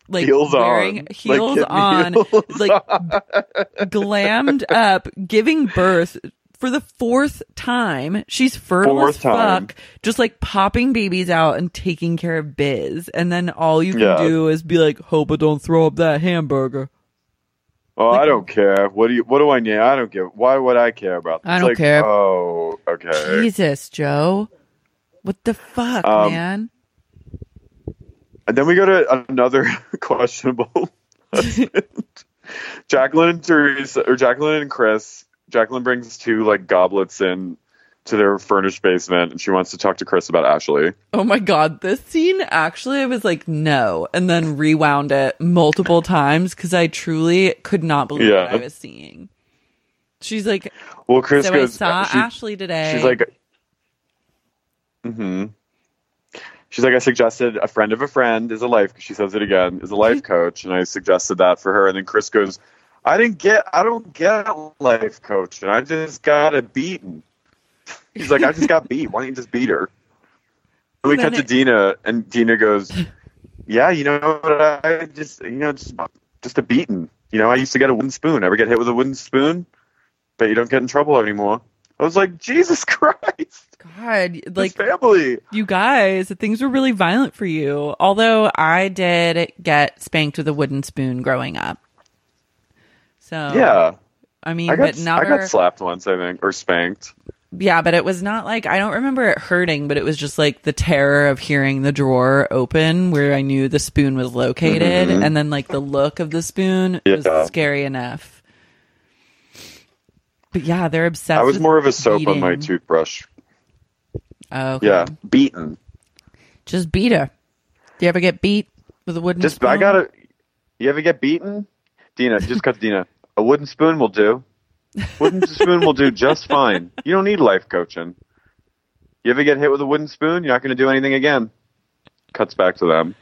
like Heels on. wearing Like heels kitten on, heels like glammed up, giving birth. For the fourth time, she's fertile Fourth as time. fuck, just like popping babies out and taking care of biz. And then all you can Yeah. do is be like, hope I don't throw up that hamburger. Oh, I don't care. What do you? What do I need? I don't give. Why would I care about? This? I don't Like, care. Oh, okay. Jesus, Joe. What the fuck, Um, man? And then we go to another questionable. husband. Jacqueline and Teresa, or Jacqueline and Chris. Jacqueline brings two like goblets in to their furnished basement, and she wants to talk to Chris about Ashley. Oh my god, this scene actually I was like no, and then rewound it multiple times because I truly could not believe Yeah. what I was seeing. She's like, Well, Chris so goes. I saw she- Ashley today. She's like, hmm. She's like, I suggested a friend of a friend is a life. Coach, she says it again is a life coach, and I suggested that for her. And then Chris goes, I didn't get, I don't get a life coach, and I just got a beaten. He's like, I just got beat. Why don't you just beat her? And we cut to Dina, and Dina goes, Yeah, you know what? I just, you know, just, just a beating. You know, I used to get a wooden spoon. Ever get hit with a wooden spoon? But you don't get in trouble anymore. I was like, Jesus Christ, God, like like family. you guys, things were really violent for you. Although I did get spanked with a wooden spoon growing up. So yeah, I mean, I got, but never. I got slapped once, I think, or spanked. Yeah, but it was not like I don't remember it hurting, but it was just like the terror of hearing the drawer open where I knew the spoon was located, Mhm. and then like the look of the spoon Yeah. was scary enough. But yeah, they're obsessed. I was more of a soap on my toothbrush. Oh, okay. Yeah, beaten. just beat her. Do you ever get beat with a wooden? Just, spoon? I gotta. You ever get beaten, Dina? Just cut Dina. A wooden spoon will do. Wooden spoon will do just fine. You don't need life coaching. You ever get hit with a wooden spoon? You're not going to do anything again. Cuts back to them.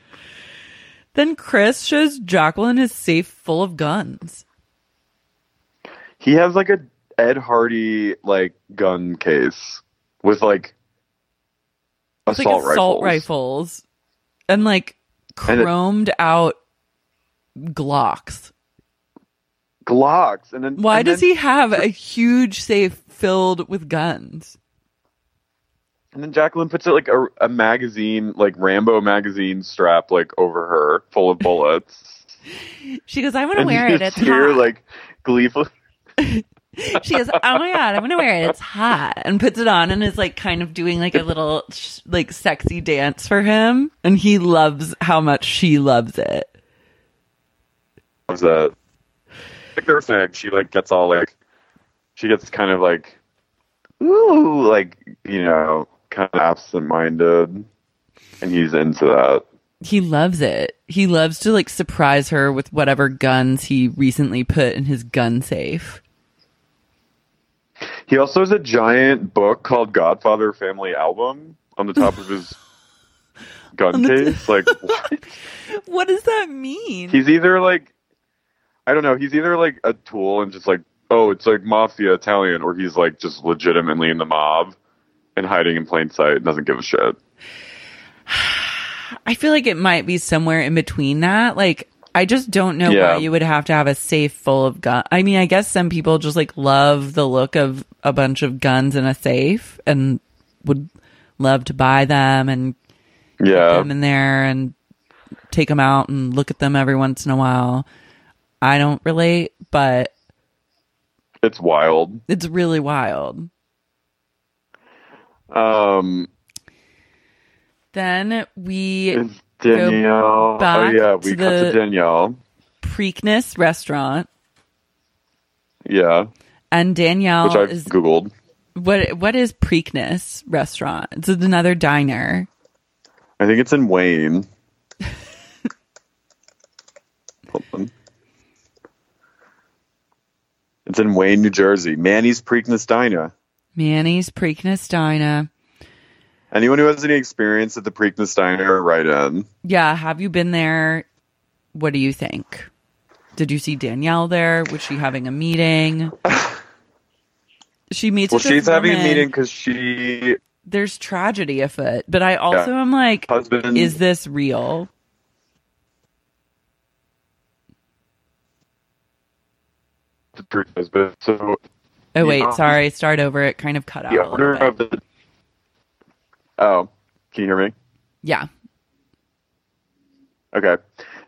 Then Chris shows Jacqueline his safe full of guns. He has like a Ed Hardy like gun case with like It's assault like assault rifles. rifles and like And it- chromed out Glocks. Glocks, and then Why and does then- he have a huge safe filled with guns? And then Jacqueline puts it like a, a magazine, like Rambo magazine strap, like over her, full of bullets. She goes, I want to wear it. It's hear hot. like gleeful. she goes, Oh my God, I'm to wear it. It's hot. And puts it on and is like kind of doing like a little sh- like sexy dance for him. And he loves how much she loves it. was that like their thing. She like gets all like she gets kind of like ooh like you know kind of absent minded, and he's into that. He loves it. He loves to like surprise her with whatever guns he recently put in his gun safe. He also has a giant book called Godfather Family Album on the top of his gun case. Like what? What does that mean? he's either like I don't know. He's either like a tool and just like oh it's like mafia Italian, or he's like just legitimately in the mob and hiding in plain sight and doesn't give a shit. I feel like it might be somewhere in between that. Like, I just don't know Yeah. why you would have to have a safe full of guns. I mean, I guess some people just like love the look of a bunch of guns in a safe and would love to buy them and put Yeah. them in there and take them out and look at them every once in a while. I don't relate, but It's wild. it's really wild. Um, Then we Danielle? Oh back yeah, we to cut to Danielle. Preakness restaurant Yeah, and Danielle which I've is googled. What what is Preakness restaurant? It's another diner. I think it's in Wayne. Hold on. It's in Wayne, New Jersey. Manny's Preakness Diner. Manny's Preakness Diner. Anyone who has any experience at the Preakness Diner, write in. Yeah, have you been there? What do you think? Did you see Danielle there? Was she having a meeting? She meets. Well, she's having a meeting because she There's tragedy afoot, but I also am like, husband is this real? Husband. So Oh wait, Yeah. sorry. Start over. It kind of cut out. the owner of the oh, can you hear me? yeah. Okay.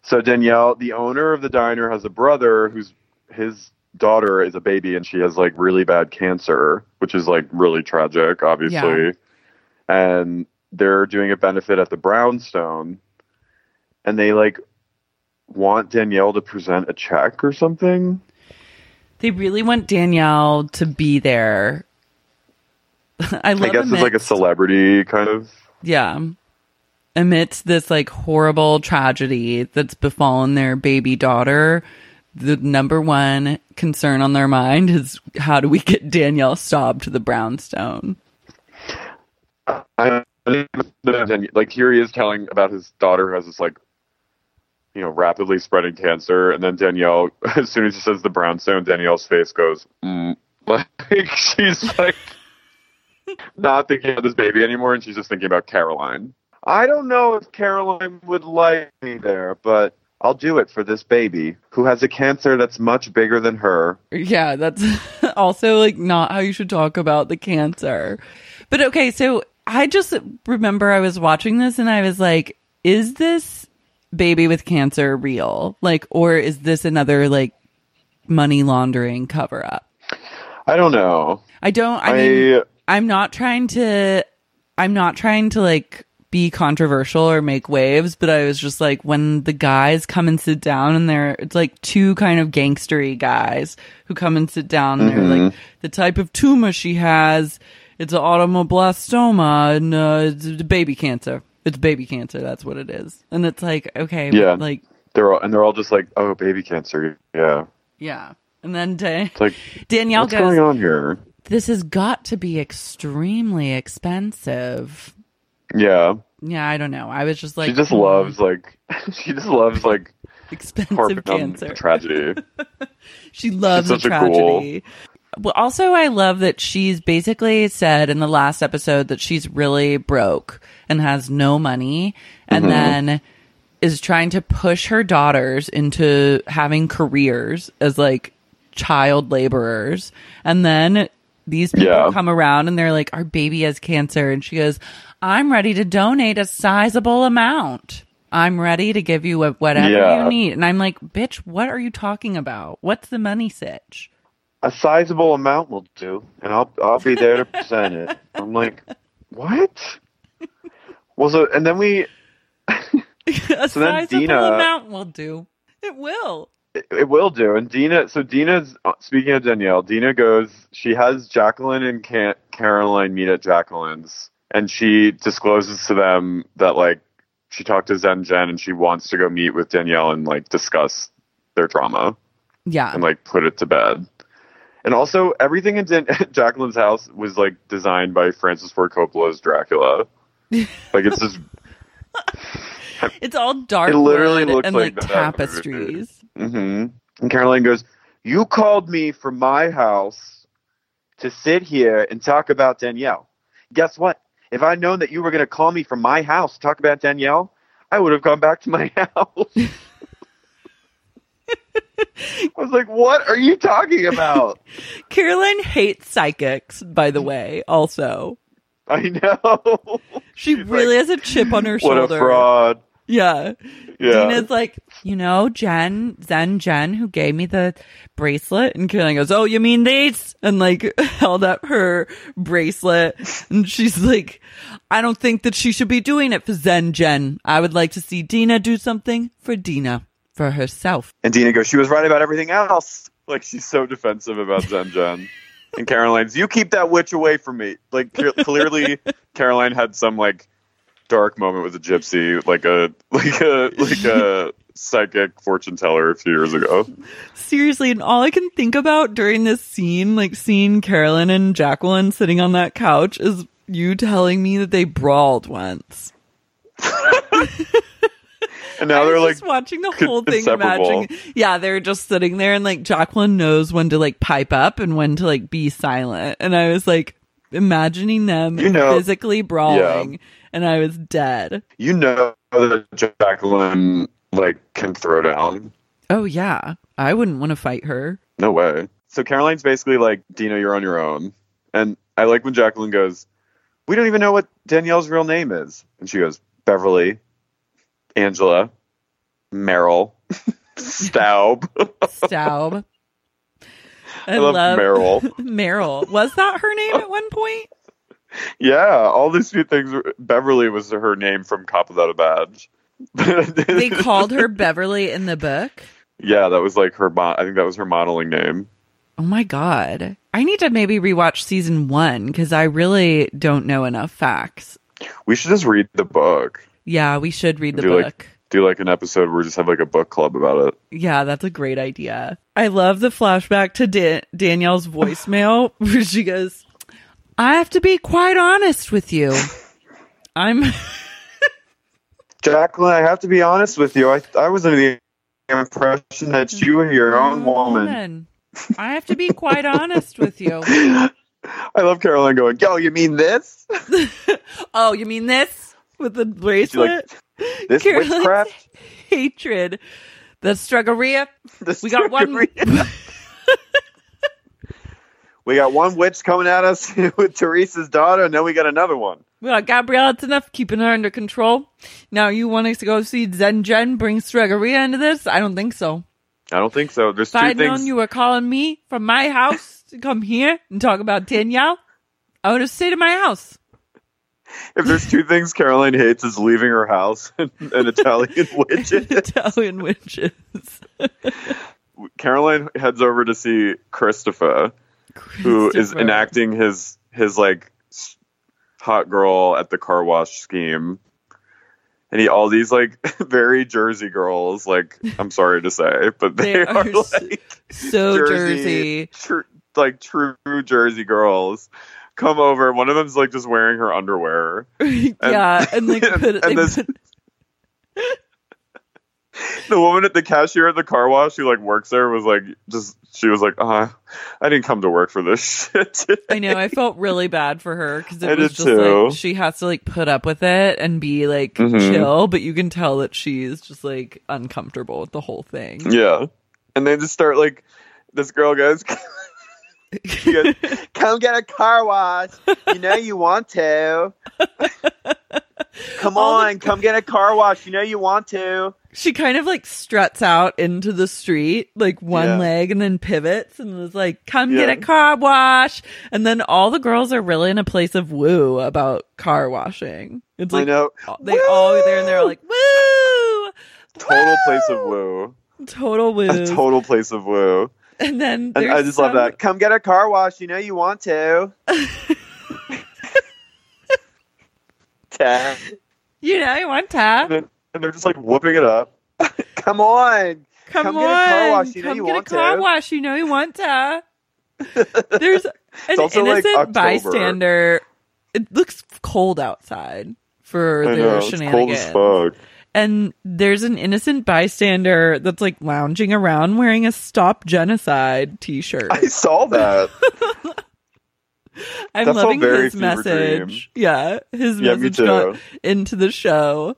So Danielle, the owner of the diner, has a brother who's his daughter is a baby and she has like really bad cancer, which is like really tragic, obviously. Yeah. And they're doing a benefit at the Brownstone and they like want Danielle to present a check or something. They really want Danielle to be there. I love I guess it's like a celebrity kind of Yeah. Amidst this like horrible tragedy that's befallen their baby daughter, the number one concern on their mind is how do we get Danielle Staub to the brownstone? I like here he is telling about his daughter who has this like you know rapidly spreading cancer, and then Danielle, as soon as she says the brownstone, Danielle's face goes mm. like she's like not thinking of this baby anymore, and she's just thinking about Caroline. I don't know if Caroline would like me there, but I'll do it for this baby who has a cancer that's much bigger than her. Yeah, that's also like not how you should talk about the cancer. But okay, so I just remember I was watching this and I was like, is this baby with cancer real? Like, or is this another like money laundering cover up? I don't know. I don't, I, I- mean, I'm not trying to, I'm not trying to like be controversial or make waves, but I was just like, when the guys come and sit down and they're, it's like two kind of gangstery guys who come and sit down and they're like, the type of tumor she has, it's an automoblastoma and uh, it's baby cancer. It's baby cancer. That's what it is. And it's like, okay, but, Yeah. like, They're all, and they're all just like, oh, baby cancer. Yeah. yeah. And then Da- It's like, Danielle what's goes, going on here? this has got to be extremely expensive. Yeah. Yeah, I don't know. I was just like, she just hmm, loves like she just loves like expensive cancer. tragedy. She loves a such a cool- tragedy. Well, also, I love that she's basically said in the last episode that she's really broke and has no money, and Mm-hmm. then is trying to push her daughters into having careers as like child laborers, and then these people Yeah. come around and they're like, "Our baby has cancer," and she goes, "I'm ready to donate a sizable amount." I'm ready to give you whatever Yeah. you need. And I'm like, bitch, what are you talking about? What's the money sitch? A sizable amount will do, and I'll I'll be there to present it. I'm like, what? Well, so and then we a So then sizable Dina- amount will do. It will. it, it will do. And Dina, so Dina's uh, speaking of Danielle. Dina goes. She has Jacqueline and Ca- Caroline meet at Jacqueline's, and she discloses to them that like she talked to Zen Jen and she wants to go meet with Danielle and like discuss their trauma. Yeah. and like put it to bed. And also, everything in Dan- Jacqueline's house was like designed by Francis Ford Coppola's Dracula. Like it's just it's all dark It literally looks and like like, tapestries. hmm And Caroline goes, "You called me from my house to sit here and talk about Danielle. Guess what? If I'd known that you were going to call me from my house to talk about Danielle, I would have gone back to my house." I was like, "What are you talking about?" Caroline hates psychics, by the way, also. I know. She really has a chip on her what shoulder. a fraud. Yeah. Yeah. Dina's like, you know, Jen, Zen Jen, who gave me the bracelet. And Caroline goes, Oh, you mean these? And like held up her bracelet. And she's like, I don't think that she should be doing it for Zen Jen. I would like to see Dina do something for Dina, for herself. And Dina goes, she was right about everything else. Like she's so defensive about Zen Jen. And Caroline's, you keep that witch away from me. Like clearly, Caroline had some like dark moment with a gypsy, like a like a like a psychic fortune teller a few years ago. Seriously, and all I can think about during this scene, like seeing Caroline and Jacqueline sitting on that couch, is you telling me that they brawled once. And now I they're like just watching the whole thing, imagining. Yeah, they're just sitting there, and like Jacqueline knows when to like pipe up and when to like be silent. And I was like imagining them You know- physically brawling, and I was dead. you know that Jacqueline like can throw down. Oh yeah, I wouldn't want to fight her. No way. So Caroline's basically like, Dina, you're on your own. And I like when Jacqueline goes, We don't even know what Danielle's real name is. And she goes, Beverly, Angela, Meryl, Staub. Staub. I, love Meryl. Meryl. Was that her name at one point? yeah, all these few things. Beverly was her name from Cop Without a Badge. They called her Beverly in the book. Yeah, that was like her. Mo- I think that was her modeling name. Oh my god. I need to maybe rewatch season 1 cuz I really don't know enough facts. We should just read the book. Yeah, we should read the do book. like do like an episode where we just have like a book club about it. Yeah, that's a great idea. I love the flashback to da- Danielle's voicemail where she goes, I have to be quite honest with you. I'm Jacqueline, I have to be honest with you. I I was under the impression that you were your own woman. I have to be quite honest with you. I love Caroline going, "Yo, you mean this? Oh, you mean this with the bracelet? like this Caroline's witchcraft? hatred. The Stregoria. This We got one. we got one witch coming at us with Teresa's daughter, and then we got another one. We got Gabrielle. It's enough keeping her under control. Now you want us to go see Zen Jen bring Stregoria into this? I don't think so. I don't think so. There's If two I'd things. known you were calling me from my house to come here and talk about Danielle, I would have stayed in my house. If there's two things Caroline hates, is leaving her house and, and Italian witches. Italian witches. Caroline heads over to see Christopher, who is enacting his his like hot girl at the car wash scheme. And he all these like very Jersey girls, like I'm sorry to say, but they, They are, are like So Jersey. tr- like true Jersey girls come over. One of them's like just wearing her underwear. yeah, and like put, and this- put the woman at the cashier at the car wash who like works there was like just she was like uh i didn't come to work for this shit I know. I felt really bad for her because it I was just too. like she has to like put up with it and be like Mhm. chill, but you can tell that she's just like uncomfortable with the whole thing. yeah and they just start like this girl goes she goes come get a car wash you know you want to come All the- on come get a car wash you know you want to She kind of like struts out into the street, like one Yeah. leg, and then pivots and was like, "Come get a car wash." And then all the girls are really in a place of woo about car washing. It's i like know they all there and they're like, "Woo!" total place of woo Total woo. a total place of woo and then and i just love that come get a car wash you know you want to Tag. You know, you want and, to then, and they're just like whooping it up. Come on, come, come on, get a car wash. You know you want to. come get a car wash. You know you want to. There's an also, like, innocent bystander. It looks cold outside for I their know it's cold shenanigans. as fuck. And there's an innocent bystander that's like lounging around wearing a stop genocide t-shirt I saw that. i'm that felt loving his message yeah his Yeah, me message got into the show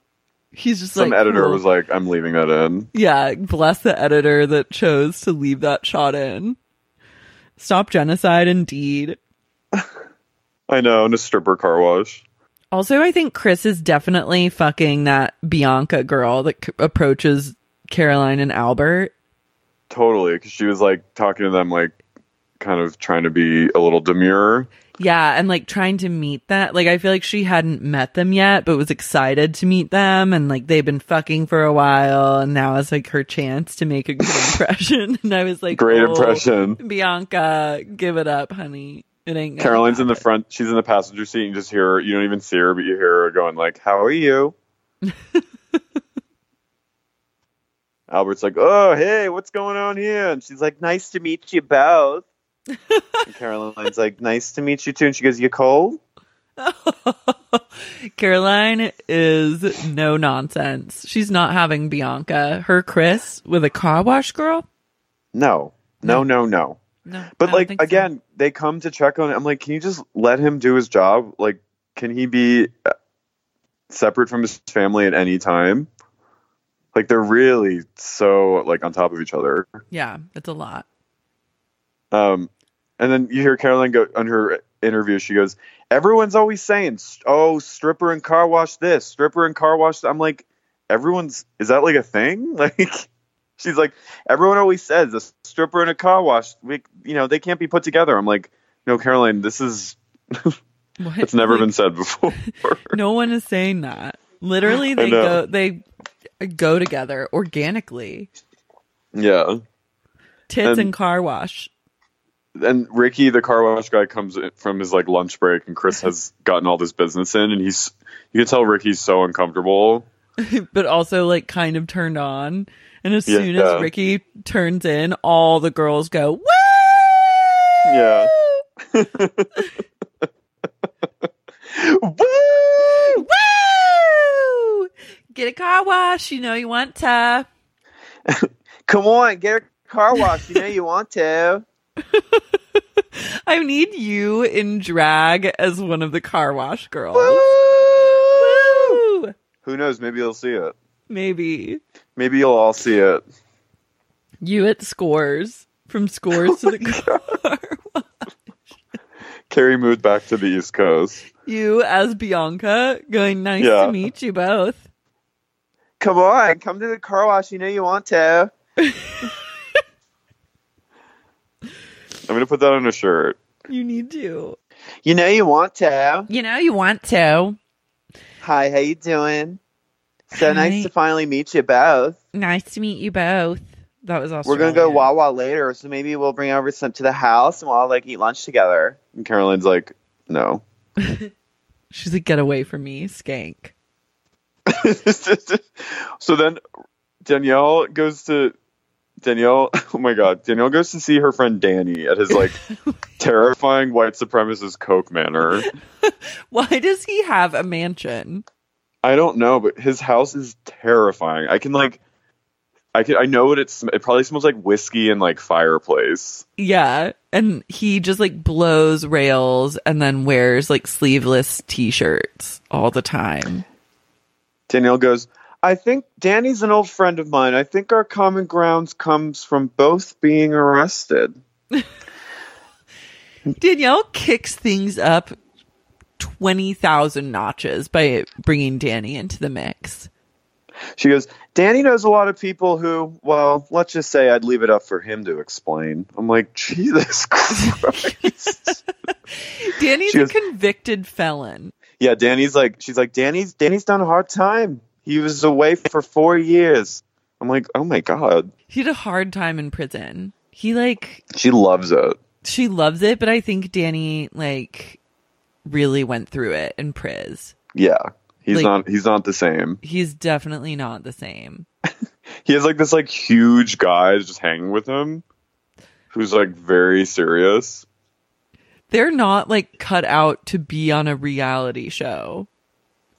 he's just like Some like editor cool. was like, "I'm leaving that in." yeah bless the editor that chose to leave that shot in stop genocide indeed I know, in a stripper car wash. Also, I think Chris is definitely fucking that Bianca girl that c- approaches Caroline and Albert. Totally, because she was like talking to them, like kind of trying to be a little demure. Yeah, and like trying to meet that. Like, I feel like she hadn't met them yet, but was excited to meet them. And like, they've been fucking for a while. And now it's like her chance to make a good impression. and I was like, Great "Oh, impression. Bianca, give it up, honey. It ain't Caroline's in the front. She's in the passenger seat. And you just hear her. You don't even see her, but you hear her going like, "How are you?" Albert's like, "Oh, hey, what's going on here?" And she's like, "Nice to meet you both." Caroline's like, "Nice to meet you too." And she goes, "You cold?" Caroline is no nonsense. She's not having Bianca. Her Chris with a car wash girl? No, no, no, no. No. But like think so. again, they come to check on. it. I'm like, can you just let him do his job? Like, can he be uh, separate from his family at any time? Like they're really so like on top of each other. Yeah, it's a lot. Um, and then you hear Caroline go on her interview. She goes, "Everyone's always saying, oh, stripper and car wash this, stripper and car wash." that." I'm like, everyone's is that like a thing? Like, she's like, everyone always says a stripper and a car wash. We, you know, they can't be put together. I'm like, no, Caroline, this is it's never Like, been said before. No one is saying that. Literally, they go they go together organically. yeah. Tits And- and car wash. and Ricky, the car wash guy, comes from his like lunch break, and Chris has gotten all this business in, and he's you can tell Ricky's so uncomfortable. but also like kind of turned on. And as Yeah. soon as Ricky turns in, all the girls go, Woo! Yeah. Woo! Woo! Get a car wash, you know you want to. Come on, get a car wash. You know you want to. I need you in drag as one of the car wash girls. Woo! Woo! Who knows? Maybe you'll see it. Maybe. Maybe you'll all see it. You at scores. From scores oh to the car. Carrie moved back to the East Coast. You as Bianca going, nice Yeah. to meet you both. Come on, come to the car wash. You know you want to. I'm gonna put that on a shirt. You need to. You know you want to. You know you want to. Hi, how you doing? So Hi. nice to finally meet you both. Nice to meet you both. That was awesome. We're gonna oh, go Wawa later, so maybe we'll bring over some to the house and we'll all like eat lunch together. And Caroline's like, no. She's like, get away from me, skank. so then Danielle goes to Danielle. Oh my god, Danielle goes to see her friend Danny at his like terrifying white supremacist Coke manor. Why does he have a mansion? I don't know, but his house is terrifying. I can like, I can I know what it's. It probably smells like whiskey and like fireplace. Yeah. And he just like blows rails and then wears like sleeveless t shirts all the time. Danielle goes, I think Danny's an old friend of mine. I think our common grounds comes from both being arrested. Danielle kicks things up 20,000 notches by bringing Danny into the mix. She goes, Danny knows a lot of people who, well, let's just say I'd leave it up for him to explain. I'm like, Jesus Christ. Danny's She a convicted felon. yeah, Danny's like, she's like, Danny's, Danny's done a hard time. He was away for four years. I'm like, oh my God. He had a hard time in prison. He like She loves it. she loves it, but I think Danny like really went through it in Priz. Yeah. He's Like- not, he's not the same. He's definitely not the same. He has like this like huge guy just hanging with him who's like very serious. They're not like cut out to be on a reality show.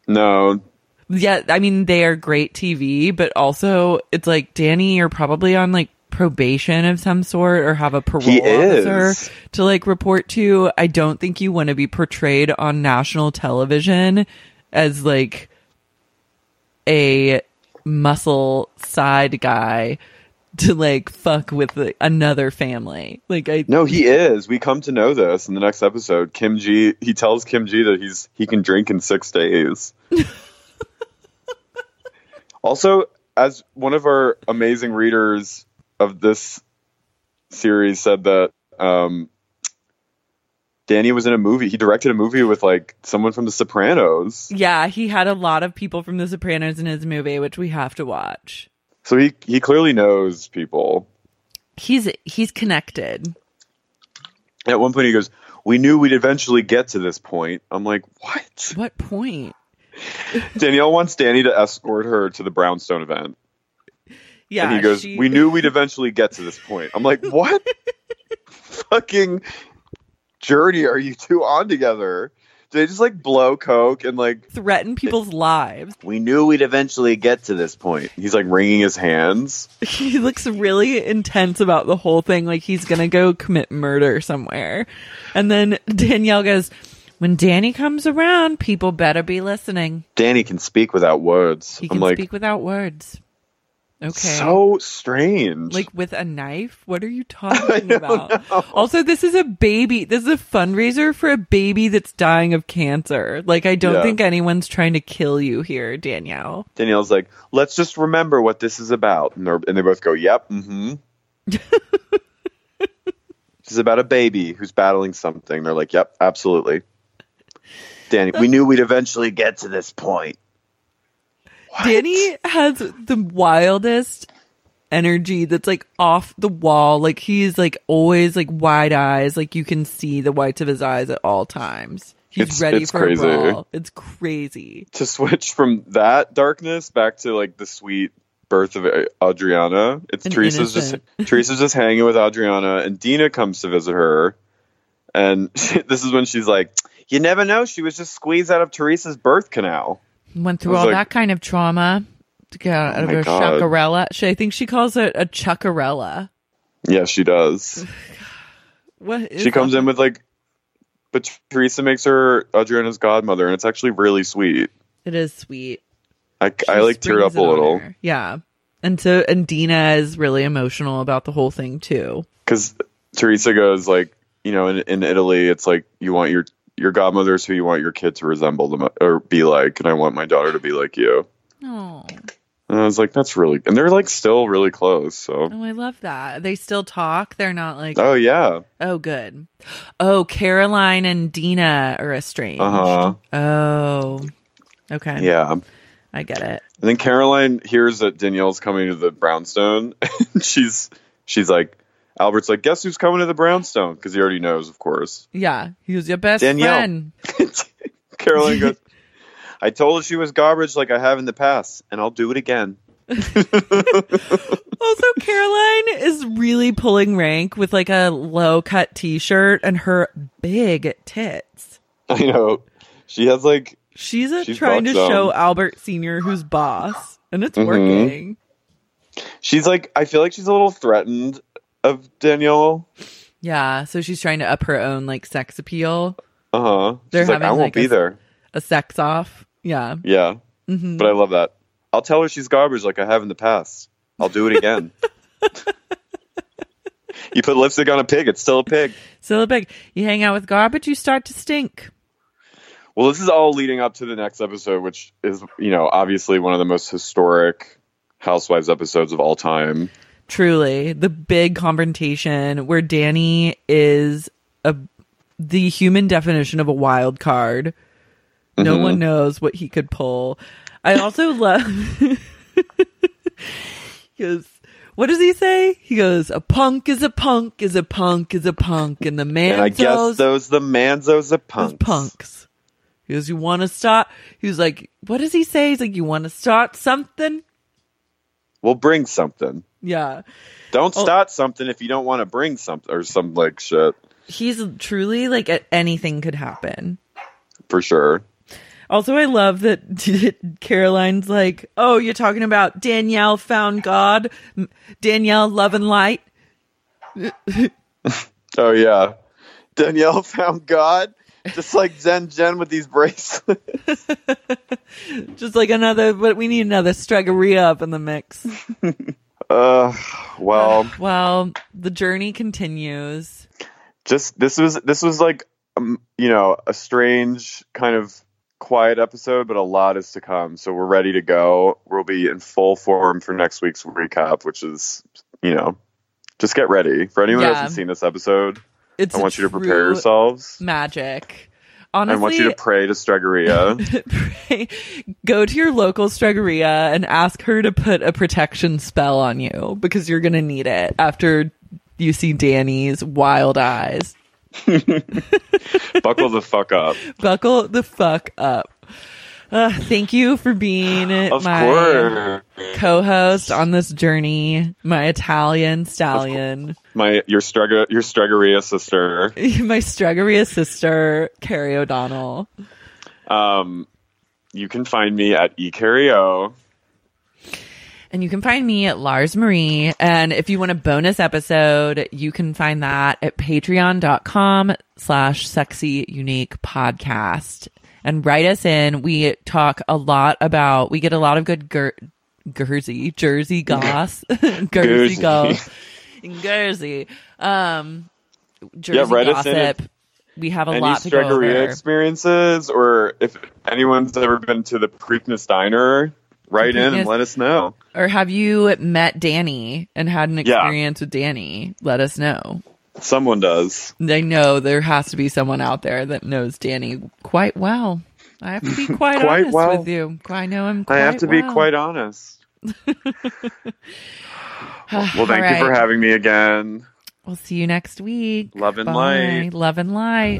No, Yeah, I mean they are great TV, but also it's like Danny, you're probably on like probation of some sort or have a parole officer to like report to. I don't think you want to be portrayed on national television as like a muscle side guy to like fuck with like, another family. Like I No, he is. We come to know this in the next episode. Kim G, he tells Kim G that he's he can drink in six days. also, as one of our amazing readers of this series said that um, Danny was in a movie. He directed a movie with like someone from The Sopranos. yeah, he had a lot of people from The Sopranos in his movie, which we have to watch. So he he clearly knows people. He's he's connected. At one point, he goes, "We knew we'd eventually get to this point." I'm like, "What?" What point? Danielle wants Danny to escort her to the Brownstone event. Yeah, and he goes, she- "We knew we'd eventually get to this point." I'm like, "What fucking journey are you two on together?" Do they just like blow coke and like Threaten people's lives. we knew we'd eventually get to this point. He's like wringing his hands. He looks really intense about the whole thing, like he's gonna go commit murder somewhere. And then Danielle goes, When Danny comes around, people better be listening. Danny can speak without words. He I'm can like speak without words. Okay. so strange. like with a knife? What are you talking about? Also, this is a baby. This is a fundraiser for a baby that's dying of cancer. Like, I don't Yeah. think anyone's trying to kill you here, Danielle. Danielle's like, let's just remember what this is about. And, they're- and they both go, yep, mm-hmm. this is about a baby who's battling something. They're like, yep, absolutely. Danny, we knew we'd eventually get to this point. Danny has the wildest energy that's like off the wall. Like he's like always like wide eyes. Like you can see the whites of his eyes at all times. He's It's- ready it's for crazy. a brawl. It's crazy. To switch from that darkness back to like the sweet birth of uh, Adriana, it's And Teresa's innocent. just Teresa's just hanging with Adriana, and Dina comes to visit her, and this is when she's like, "You never know, she was just squeezed out of Teresa's birth canal." Went through all like- that kind of trauma to get out Oh of her God. chacarella. She, I think she calls it a chacarella. Yeah, she does. What is she comes that? in with like, but Teresa makes her Adriana's godmother, and it's actually really sweet. It is sweet. I, She I like teared up a little her. Yeah. And so and Dina is really emotional about the whole thing too. because Teresa goes like, you know, in, in Italy, it's like you want your your godmother's who you want your kid to resemble them or be like, and I want my daughter to be like you. Oh, And I was like, that's really, and they're like still really close. So, oh, I love that. They still talk. They're not like oh yeah, oh good. Oh, Caroline and Dina are estranged. uh huh, Oh, okay. yeah. I get it. And then Caroline hears that Danielle's coming to the brownstone, and she's she's like, Albert's like, guess who's coming to the brownstone? Because he already knows, of course. Yeah, he was your best Danielle. friend. Caroline goes, I told her she was garbage like I have in the past, and I'll do it again. Also, Caroline is really pulling rank with like a low cut t shirt and her big tits. I know. She has like She's, a, She's trying to show Albert Senior who's boss, and it's Mhm. working. she's like I feel like she's a little threatened of Danielle. Yeah, so she's trying to up her own like sex appeal, Uh huh. They're She's like, I having, won't like, be a- there. a sex off. Yeah, Yeah. Mhm. But I love that. I'll tell her she's garbage like I have in the past. I'll do it again. you put lipstick on a pig, it's still a pig. still a pig. You hang out with garbage, you start to stink. Well, this is all leading up to the next episode, which is, you know, obviously one of the most historic Housewives episodes of all time. Truly, the big confrontation where Danny is a the human definition of a wild card. No Mhm. one knows what he could pull. I also love he goes, what does he say? He goes, a punk is a punk is a punk is a punk, and the man and I guess those the Manzos are punks. punks. He goes, you want to start? He was like, what does he say? He's like, you want to start something? We'll bring something. Yeah. Don't Oh. start something if you don't want to bring something or some like shit He's truly like anything could happen. for sure. Also, I love that Caroline's like, "Oh, you're talking about Danielle found God, Danielle love and light." Oh yeah, Danielle found God, just like Zen Jen with these bracelets. Just like another, but we need another Stregoria up in the mix. Uh, well, Well, the journey continues. just this was this was like um, you know a strange kind of quiet episode, but a lot is to come. So we're ready to go. We'll be in full form for next week's recap, which is you know just get ready for anyone who hasn't seen this episode. It's I want you to prepare yourselves. Magic. I want you to pray to Stregoria. go to your local Stregoria and ask her to put a protection spell on you because you're gonna need it after you see Danny's wild eyes. Buckle the fuck up. Buckle the fuck up. Uh, thank you for being Of my course. co-host on this journey, my Italian stallion, My your struggle your Stregoria sister. my Stregoria sister, Carrie O'Donnell. Um, you can find me at ecario. And you can find me at Lars Marie. And if you want a bonus episode, you can find that at patreon.com slash sexy unique podcast. And write us in. We talk a lot about, we get a lot of good ger- Jersey goss, Guernsey. goss, Guernsey, um, Jersey Yeah, write us in gossip. We have a Any lot to go Stregoria experiences, or if anyone's ever been to the Preakness Diner, write in and let us know. Or have you met Danny and had an Yeah. experience with Danny? Let us know. Someone does. They know there has to be someone out there that knows Danny quite well. I have to be quite, Quite honest well. with you. I know him. I have to be quite honest. Well, thank All you for having me again. We'll see you next week. Love and Bye. light. Love and light.